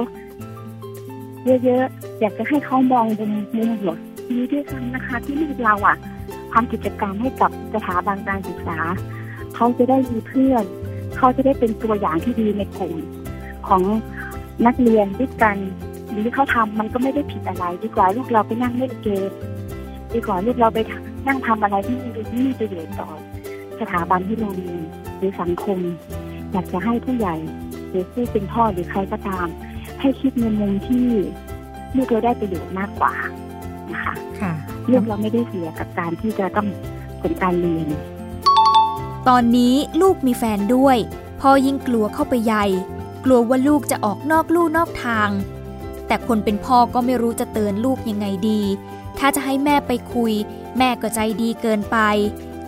เยอะๆอยากจะให้เขามองมุมมุมบวกนี้ด้วยกันนะคะ ที่ลูกเราอะทำกิจกรรมให้กับสถาบันการศึกษา เขาจะได้มีเพื่อน เขาจะได้เป็นตัวอย่างที่ดีในกลุ่มของนักเรียนด้วยกัน หรือเขาทำมันก็ไม่ได้ผิดอะไร ดีกว่าลูกเราไปนั่งเล่นเกม ดีกว่าลูกเราไปนั่งทำอะไรที่มีที่มีประโยชน์ต่อ สถาบันที่โรงเรียนหรือสังคม อยากจะให้ผู้ใหญ่ หรือผู้เป็นพ่อหรือใครก็ตาม ให้คิดในมุมที่ลูกเราได้ประโยชน์มากกว่านะคะค่ะลูกเราไม่ได้เสียกับการที่จะต้องผลการเรียนตอนนี้ลูกมีแฟนด้วยพ่อยิ่งกลัวเข้าไปใหญ่ กลัวว่าลูกจะออกนอกลู่นอกทาง แต่คนเป็นพ่อก็ไม่รู้จะเตือนลูกยังไงดี ถ้าจะให้แม่ไปคุย แม่ก็ใจดีเกินไป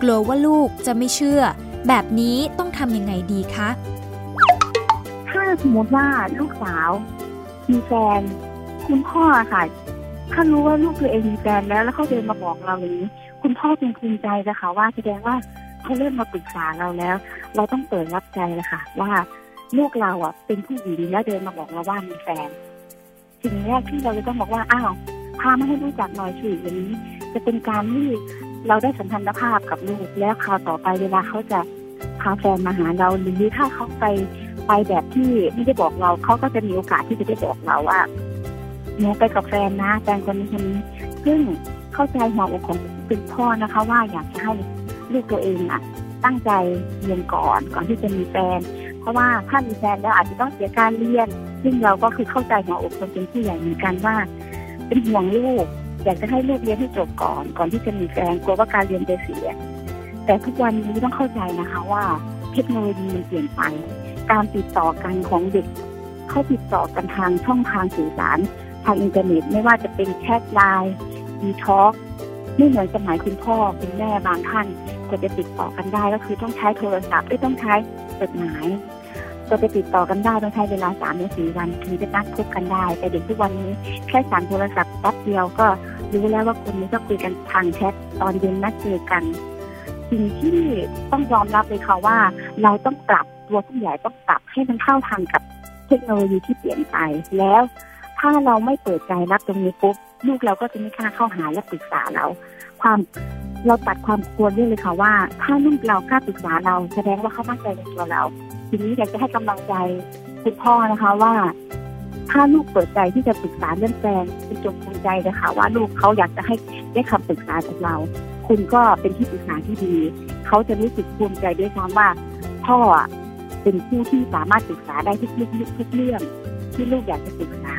กลัวว่าลูกจะไม่เชื่อ แบบนี้ต้องทำยังไงดีคะ ถ้าสมมติว่าลูกสาว มีแฟน คุณพ่อค่ะ ถ้ารู้ว่าลูกตัวเองมีแฟนแล้วแล้วเขาเดินมาบอกเราอย่างนี้ คุณพ่อเป็นภูมิใจเลยค่ะว่าแสดงว่าเขาเริ่มมาปรึกษาเราแล้ว เราต้องเปิดรับใจเลยค่ะ ว่าลูกเราอะเป็นผู้หญิงแล้วเดินมาบอกเราว่ามีแฟน สิ่งแรกที่เราจะต้องบอกว่าอ้าวพามาให้รู้จักหน่อยสิอย่างนี้ จะเป็นการที่เราได้สัมพันธภาพกับลูกแล้วคราวต่อไปเวลาเขาจะพาแฟนมาหาเราหรือถ้าเขาไปไปแบบที่ไม่ได้บอกเราเขาก็จะมีโอกาสที่จะได้บอกเราว่าหนูไปกับแฟนนะแฟนคนนี้คนนี้ซึ่งเข้าใจหัวอกของเป็นพ่อนะคะ ว่าอยากจะให้ลูกตัวเองอะ ตั้งใจเรียนก่อนก่อนที่จะมีแฟน เพราะว่าถ้ามีแฟนแล้วอาจจะต้องเสียการเรียน ซึ่งเราก็คือเข้าใจหัวอกคนเป็นผู้ใหญ่เหมือนกันว่า เป็นห่วงลูก อยากจะให้ลูกเรียนให้จบก่อน ก่อนที่จะมีแฟนกลัวว่าการเรียนจะเสีย แต่ทุกวันนี้ต้องเข้าใจนะคะว่าเทคโนโลยีมันเปลี่ยนไปการติดต่อกันของเด็ก เขาติดต่อกันทางช่องทางสื่อสารทางอินเทอร์เน็ตไม่ว่าจะเป็นแชทไลน์ BeeTalk ไม่เหมือนสมัยคุณพ่อคุณแม่บางท่านกว่าจะติดต่อกันได้ก็คือต้องใช้โทรศัพท์ไม่ต้องใช้จดหมาย กว่าจะติดต่อกันได้ต้องใช้เวลาสามถึงสี่วันถึงจะนัดพบกันได้ แต่เด็กทุกวันนี้แค่สารโทรศัพท์แป๊บเดียวก็รู้แล้วว่าคนนี้ก็คุยกันทางแชทตอนเย็นนัดเจอกัน สิ่งที่ต้องยอมรับเลยค่ะว่า เราต้องปรับตัวผู้ใหญ่ต้องปรับให้มันเข้าทางกับเทคโนโลยีที่เปลี่ยนไปแล้ว ถ้าเราไม่เปิดใจรับตรงนี้ปุ๊บลูกเราก็จะไม่กล้าเข้าหาและปรึกษาเรา ความเราตัดความกลัวรื่องเลยค่ะว่า ถ้าลูกเรากล้าปรึกษาเราแสดงว่าเขามั่นใจในตัวเรา ทีนี้อยากจะให้กำลังใจคุณพ่อนะคะว่า ถ้าลูกเปิดใจที่จะปรึกษาเรื่องแฟนเป็นจงภูมิใจเลยค่ะว่าลูกเขาอยากจะให้ได้คำปรึกษาจากเรา คุณก็เป็นที่ปรึกษาที่ดี เขาจะรู้สึกภูมิใจด้วยซ้ำว่า พ่อเป็นผู้ที่สามารถปรึกษาได้ทุกเรื่องทุกเรื่องที่ลูกอยากจะปรึกษา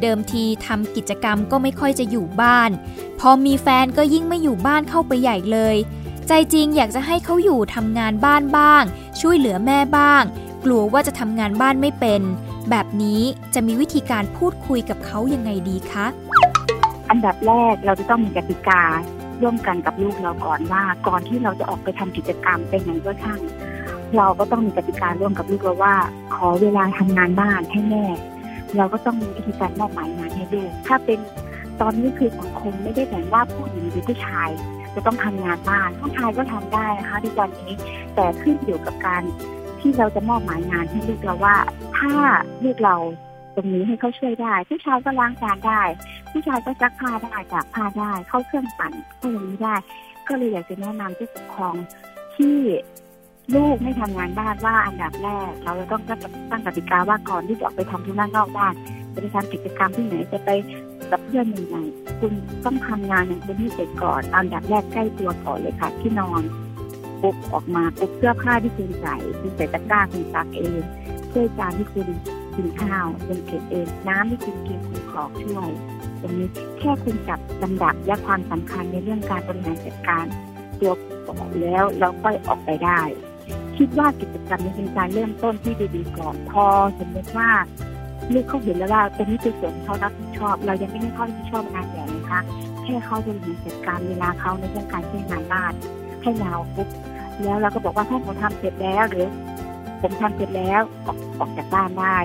เดิมทีทำกิจกรรมก็ไม่ค่อยจะอยู่บ้าน พอมีแฟนก็ยิ่งไม่อยู่บ้านเข้าไปใหญ่เลย ใจจริงอยากจะให้เขาอยู่ทำงานบ้านบ้าง ช่วยเหลือแม่บ้าง กลัวว่าจะทำงานบ้านไม่เป็น แบบนี้จะมีวิธีการพูดคุยกับเขายังไงดีคะ อันดับแรกเราจะต้องมีกติการ่วมกันกับลูกเราก่อนว่า ก่อนที่เราจะออกไปทำกิจกรรมเป็นอย่างก็ช่างเราก็ต้องมีกติการ่วมกับลูกเราว่า ขอเวลาทำงานบ้านให้แม่ เราก็ต้องมีวิธีการมอบหมายงานให้ลูกถ้าเป็นตอนนี้คือสังคมไม่ได้แบ่งว่าผู้หญิงหรือผู้ชาย จะต้องทำงานบ้านผู้ชายก็ทำได้นะคะทุกวันนี้ แต่ขึ้นอยู่กับการที่เราจะมอบหมายงานให้ลูกเราว่า ถ้าลูกเราตรงนี้ให้เขาช่วยได้ ผู้ชายก็ล้างจานได้ ผู้ชายก็ซักผ้าได้จักผ้าได้เข้าเครื่องปั่นก็อย่างนี้ได้ ก็เลยอยากจะแนะนำผู้ปกครองที่ลูกไม่ทำงานบ้านว่าอันดับแรก เราจะต้องตั้งกติกาว่าก่อนที่จะออกไปทำธุระนอกบ้าน จะไปทำกิจกรรมที่ไหนจะไปกับเพื่อนยังไงคุณต้องทำงานอย่างคุณที่เสร็จก่อนอันดับแรกใกล้ตัวก่อนเลยค่ะที่นอนปุ๊บออกมาปุ๊บเสื้อผ้าที่คุณใส่คุณใส่ตะกร้าคุณซักเองเสื้อจานที่คุณกินข้าวคุณเก็บเองน้ำที่คุณกินคุณขอช่วยตรงนี้แค่คุณจับลำดับและความสำคัญในเรื่องการบริหารจัดการตัวก่อนแล้วเราค่อยออกไปได้ คิดว่ากิจกรรมนี้เป็นการเริ่มต้นที่ดีๆก่อนพอสมมติว่า ลูกเขาเห็นแล้วว่าตรงนี้คือส่วนเขารับผิดชอบ เรายังไม่ได้เขารับผิดชอบงานใหญ่นะคะแค่เขาบริหารจัดการเวลาเขาในเรื่องการใช้งานบ้านให้เราปุ๊บแล้วเราก็บอกว่าถ้าผมทำเสร็จแล้วหรือผมทำเสร็จแล้วออกออกจากบ้านได้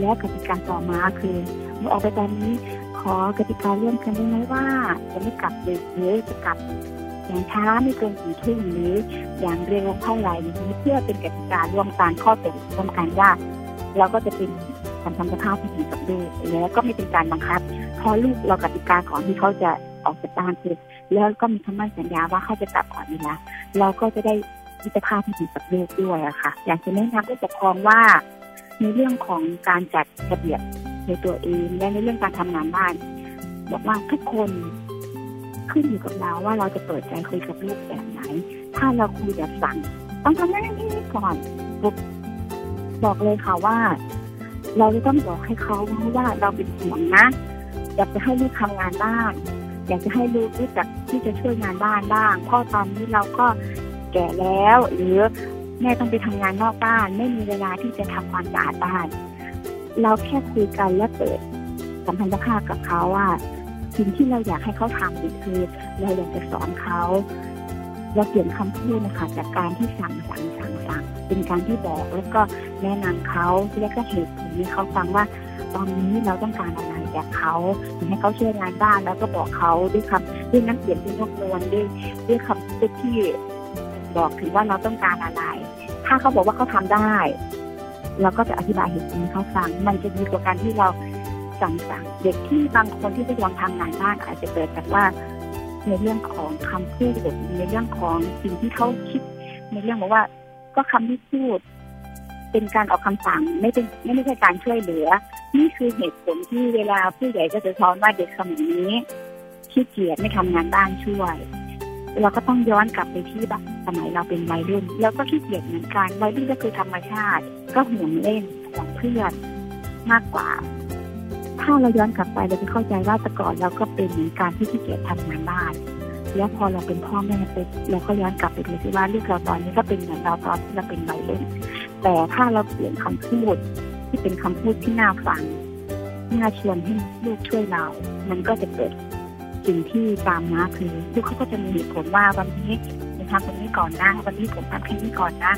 แล้วกติกาต่อมาคือเมื่อออกไปตอนนี้ขอกติกาเรื่องกันได้ไหมว่าจะไม่กลับดึกหรือจะกลับอย่างช้าไม่เกินสี่ทุ่มหรืออย่างเร็วเท่าไหร่นี้เพื่อเป็นกติการ่วมกันข้อตกลงกันว่าเราก็จะเป็น การทำสภาพที่ดีกับลูกแล้วก็ไม่เป็นการบังคับเพอลูกเรากติกาก่อนที่เขาจะออกจากบ้านคือแล้วก็มีคำมั่นสัญญาว่าเขาจะกลับก่อนเวลาเราก็จะได้มิตรภาพที่ดีกับลูกด้วยอะค่ะ อยากจะแนะนำผู้ปกครองว่า ในเรื่องของการจัดระเบียบในตัวเองและในเรื่องการทำงานบ้านบอกว่าทุกคนขึ้นอยู่กับเราว่าเราจะเปิดใจคุยกับลูกแบบไหน ถ้าเราคุยแบบสั่งต้องทำนั่นนี่ก่อนบอกเลยค่ะว่า เราจะต้องบอกให้เขาว่าเราเป็นห่วงนะ อยากจะให้ลูกทำงานบ้านอยากจะให้ลูกรู้จักที่จะช่วยงานบ้านบ้างพราะตอนนี้เราก็แก่แล้ว หรือแม่ต้องไปทำงานนอกบ้าน ไม่มีเวลาที่จะทำความสะอาดบ้าน เราแค่คุยกันและเปิดสัมพันธภาพกับเขาว่าสิ่งที่เราอยากให้เขาทำคือเราอยากจะสอนเขา เราเปลี่ยนคำพูดนะคะจากการที่สั่งสั่งสั่งสั่งเป็นการที่บอกแล้วก็แนะนำเขาแล้วก็เหตุผลให้เขาฟังว่า ตอนนี้เราต้องการอะไรจากเขาให้เขาช่วยงานบ้านแล้วก็บอกเขาด้วยคำด้วยน้ำเสียงที่นกนวลด้วยด้วยคำพูดที่บอกถึงว่าเราต้องการอะไร ถ้าเขาบอกว่าเขาทำได้ เราก็จะอธิบายเหตุผลให้เขาฟัง มันจะดีกว่าการที่เราสั่งสั่งเด็กที่บางคนที่ไม่ยอมทำงานบ้านอาจจะเกิดจากว่า ในเรื่องของคำพูดในเรื่องของสิ่งที่เขาคิด ในเรื่องบอกว่า ก็คำที่พูด เป็นการออกคำสั่งไม่เป็นไม่ใช่การช่วยเหลือ นี่คือเหตุผลที่เวลาผู้ใหญ่ก็จะสอนว่าเด็กสมัยนี้ขี้เกียจไม่ทำงานบ้านช่วยเราก็ต้องย้อนกลับไปที่แบบสมัยเราเป็นวัยรุ่นแล้วก็ขี้เกียจเหมือนกันวัยรุ่นก็คือธรรมชาติ ก็ห่วงเล่นห่วงเพื่อนมากกว่า ถ้าเราย้อนกลับไปเราจะเข้าใจว่าแต่ก่อนเราก็เป็นเหมือนการที่ขี้เกียจทำงานบ้านแล้วพอเราเป็นพ่อแม่ไปเราก็ย้อนกลับไปดูสิว่าลูกเราตอนนี้ก็เป็นเหมือนเราตอนที่เราเป็นวัยรุ่นแต่ถ้าเราเปลี่ยนคำพูดที่เป็นคำพูดที่น่าฟังน่าชวนให้ลูกช่วยเรา มันก็จะเกิดสิ่งที่ตามมาคือลูกเขาก็จะมีเหตุผลว่าวันนี้ผมทำตรงนี้ก่อนนะวันนี้ผมทำแค่นี้ก่อนนะ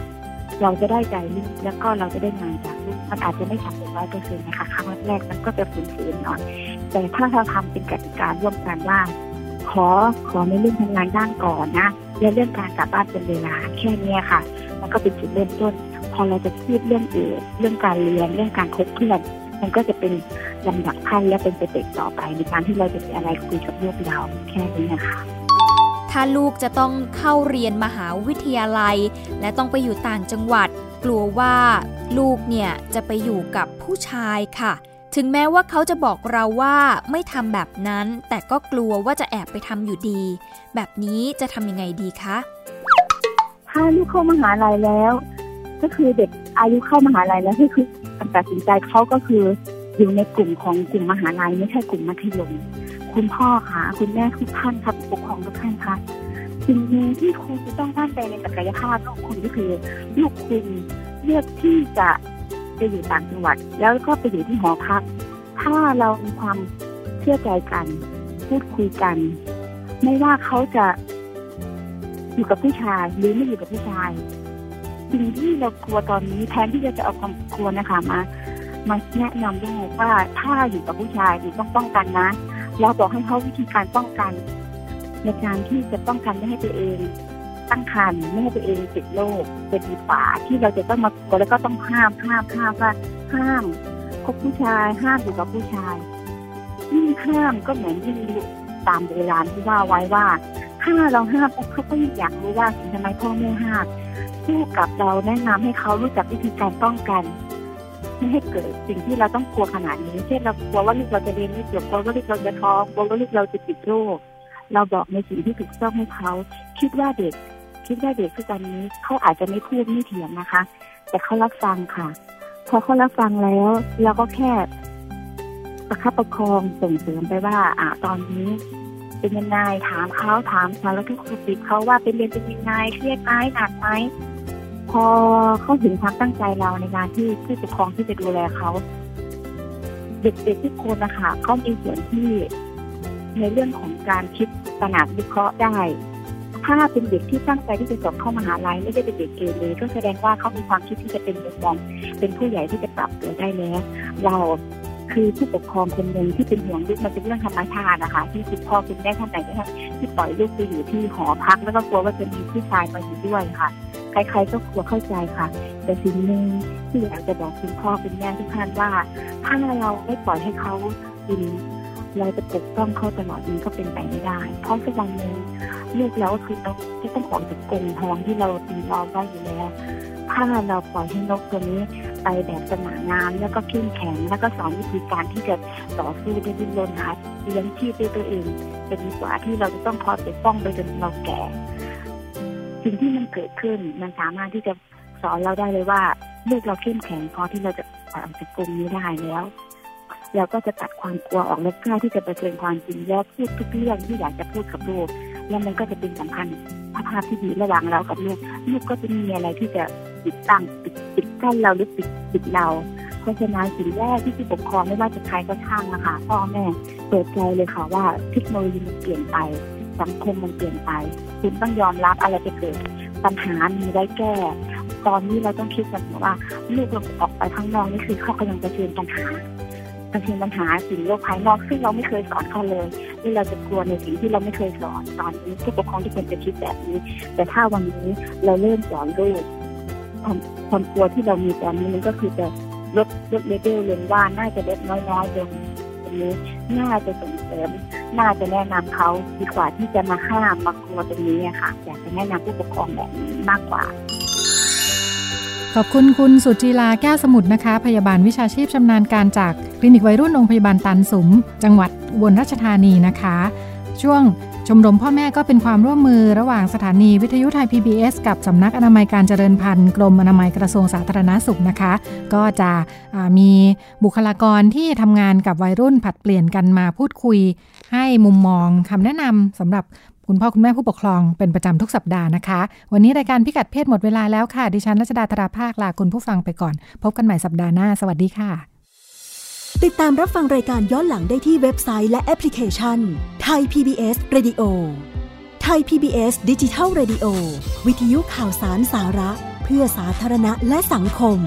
เราจะได้ใจลูกแล้วก็เราจะได้งานจ มันอาจจะไม่ทำเป็นร้อยเปอร์เซ็นต์นะคะครั้งแรกมันก็จะฝืนๆหน่อยแต่ถ้าเราทำเป็นกติการ่วมกันว่า ขอขอในเรื่องทำงานด้านก่อนนะและเรื่องการกลับบ้านเป็นเวลาแค่นี้ค่ะ มันก็เป็นจุดเริ่มต้น พอเราจะพูดเรื่องอื่นเรื่องการเรียนเรื่องการคบเพื่อนมันก็จะเป็นลำดับขั้นและเป็นสเต็ปต่อไป ในการที่เราจะมีอะไรคุยกับลูกเราแค่นี้นะคะถ้าลูกจะต้องเข้าเรียนมหาวิทยาลัย และต้องไปอยู่ต่างจังหวัด กลัวว่าลูกเนี่ยจะไปอยู่กับผู้ชายค่ะ ถึงแม้ว่าเขาจะบอกเราว่าไม่ทำแบบนั้น แต่ก็กลัวว่าจะแอบไปทำอยู่ดี แบบนี้จะทำยังไงดีคะ ถ้าลูกเข้ามหาลัยแล้ว ก็คือเด็กอายุเข้ามหาลัยแล้วก็คือตัดสินใจเขาก็คืออยู่ในกลุ่มของกลุ่มมหาลัยไม่ใช่กลุ่มมัธยม คุณพ่อคะคุณแม่ทุกท่านครับปกครองทุกท่านคะ สิ่งหนึ่งที่คุณจะต้องมั่นใจในศักยภาพลูกคุณก็คือ ลูกคุณเลือกที่จะไปอยู่ต่างจังหวัด แล้วก็ไปอยู่ที่หอพัก ถ้าเรามีความเชื่อใจกัน พูดคุยกัน ไม่ว่าเขาจะอยู่กับผู้ชายหรือไม่อยู่กับผู้ชาย สิ่งที่เรากลัวตอนนี้แทนที่จะจะเอาความกลัวนะคะมามาแนะนำด้วยว่าถ้าอยู่กับผู้ชายหรือต้องป้องกันนะ เราบอกให้เขาวิธีการป้องกัน ในการที่จะป้องกันไม่ให้ตัวเองตั้งครรภ์ไม่ให้ตัวเองติดโรคเป็นดีฝาที่เราจะต้องมากลัวแล้วก็ต้องห้ามห้ามห้ามว่าห้ามคบผู้ชายห้ามอยู่กับผู้ชายยิ่งห้ามก็เหมือนยิ่งตามโบราณที่ว่าไว้ว่าถ้าเราห้ามเขาก็ยิ่งอยากรู้ว่าทำไมพ่อแม่ห้ามคู่กับเราแนะนำให้เขารู้จักวิธีการป้องกันไม่ให้เกิดสิ่งที่เราต้องกลัวขนาดนี้ เช่นเรากลัวว่าลูกเราจะเรียนไม่จบกลัวว่าลูกเราจะท้องกลัวว่าลูกเราจะติดโรค เราบอกในสิ่งที่ถูกต้องให้เขา คิดว่าเด็ก คิดว่าเด็กทุกวันนี้เขาอาจจะไม่พูดไม่เถียงนะคะ แต่เขารับฟังค่ะ พอเขารับฟังแล้วเราก็แค่ประคับประคองส่งเสริมไปว่า อ่าตอนนี้เป็นยังไงถามเขาถามสารทุกข์สุขเขาว่าเป็นเรียนเป็นยังไงเครียดไหมหนักไหมพอเขาถึงความตั้งใจเราในการที่ผู้ปกครองที่จะดูแลเขาเด็กๆทุกคนนะคะเขามีส่วนที่ ในเรื่องของการคิดตระหนักวิเคราะห์ได้ ถ้าเป็นเด็กที่ตั้งใจที่จะสอบเข้ามหาลัยไม่ได้เป็นเด็กเกเรก็แสดงว่าเขามีความคิดที่จะเป็นมุมมองเป็นผู้ใหญ่ที่จะปรับตัวได้แล้วเราคือผู้ปกครองคนหนึ่งที่เป็นห่วงลูกมันเป็นเรื่องธรรมชาตินะคะ ที่คุณพ่อคุณแม่ท่านไหนที่ปล่อยลูกไปอยู่ที่หอพักแล้วก็กลัวว่าจะมีผู้ชายมาอยู่ด้วยค่ะ ใครๆก็กลัวเข้าใจค่ะ แต่สิ่งหนึ่งที่อยากจะบอกคุณพ่อคุณแม่ทุกท่านว่า ถ้าเราไม่ปล่อยให้เขากิน เราจะปกป้องเขาตลอดมันก็เป็นไปไม่ได้ เพราะสักวันหนึ่งลูกเราก็คือต้องที่ต้องออกจากกรงทองที่เราตีรอไว้อยู่แล้วถ้าเราปล่อยให้นกตัวนี้ไปแบบสง่างามแล้วก็เข้มแข็งแล้วก็สอนวิธีการที่จะต่อสู้ได้ดิ้นรนหาเลี้ยงชีพด้วยตัวเองจะดีกว่าที่เราจะต้องคอยปกป้องไปจนเราแก่ สิ่งที่มันเกิดขึ้นมันสามารถที่จะสอนเราได้เลยว่าลูกเราเข้มแข็งพอที่เราจะออกจากกลุ่มนี้ได้แล้ว เราก็จะตัดความกลัวออกและกล้าที่จะเผชิญความจริงแล้วพูดทุกเรื่องที่อยากจะพูดกับลูกแล้วมันก็จะเป็นสัมพันธ์ภาพที่ดีระหว่างเรากับลูกลูกก็จะมีอะไรที่จะปิดตั้งปิดปิดกั้นเราหรือปิดปิดเราเพราะฉะนั้นสิ่งแรกที่ผู้ปกครองไม่ว่าจะใครก็ช่างนะคะพ่อแม่เปิดใจเลยค่ะว่าเทคโนโลยีมันเปลี่ยนไป สังคมมันเปลี่ยนไป คุณต้องยอมรับอะไรจะเกิดปัญหามีได้แก้ ตอนนี้เราต้องคิดกันว่าลูกเราออกไปข้างนอกนี่คือเขากำลังจะเจอปัญหา เผชิญปัญหาสิ่งโลกภายนอกซึ่งเราไม่เคยสอนเขาเลยที่เราจะกลัวในสิ่งที่เราไม่เคยสอนตอนนี้ผู้ปกครองที่เป็นจะคิดแบบนี้ แต่ถ้าวันนี้เราเริ่มสอนลูกความความกลัวที่เรามีตอนนี้มันก็คือจะลดลดเลเวลลงว่าน่าจะลดน้อยๆลงตรงนี้น่าจะส่งเสริมน่าจะแนะนำเขาดีกว่าที่จะมาห้ามมากลัวตรงนี้ค่ะ อยากจะแนะนำผู้ปกครองแบบนี้มากกว่า ขอบคุณคุณสุจีลาแก้วสมุทรนะคะ พยาบาลวิชาชีพชำนาญการจากคลินิกวัยรุ่นโรงพยาบาลตันสุม จังหวัดอุบลราชธานีนะคะ ช่วงชมรมพ่อแม่ก็เป็นความร่วมมือระหว่างสถานีวิทยุไทย PBS กับสำนักอนามัยการเจริญพันธุ์กรมอนามัยกระทรวงสาธารณาสุขนะคะ ก็จะมีบุคลากรที่ทำงานกับวัยรุ่นผัดเปลี่ยนกันมาพูดคุย ให้มุมมองคำแนะนำสำหรับ คุณพ่อคุณแม่ผู้ปกครองเป็นประจำทุกสัปดาห์นะคะ วันนี้รายการพิกัดเพศหมดเวลาแล้วค่ะ ดิฉันรัชดาธราภาคลาคุณผู้ฟังไปก่อน พบกันใหม่สัปดาห์หน้า สวัสดีค่ะ ติดตามรับฟังรายการย้อนหลังได้ที่เว็บไซต์และแอปพลิเคชันไทย PBS Radio ไทย PBS ดิจิทัล Radio วิทยุข่าวสารสาระ เพื่อสาธารณะและสังคม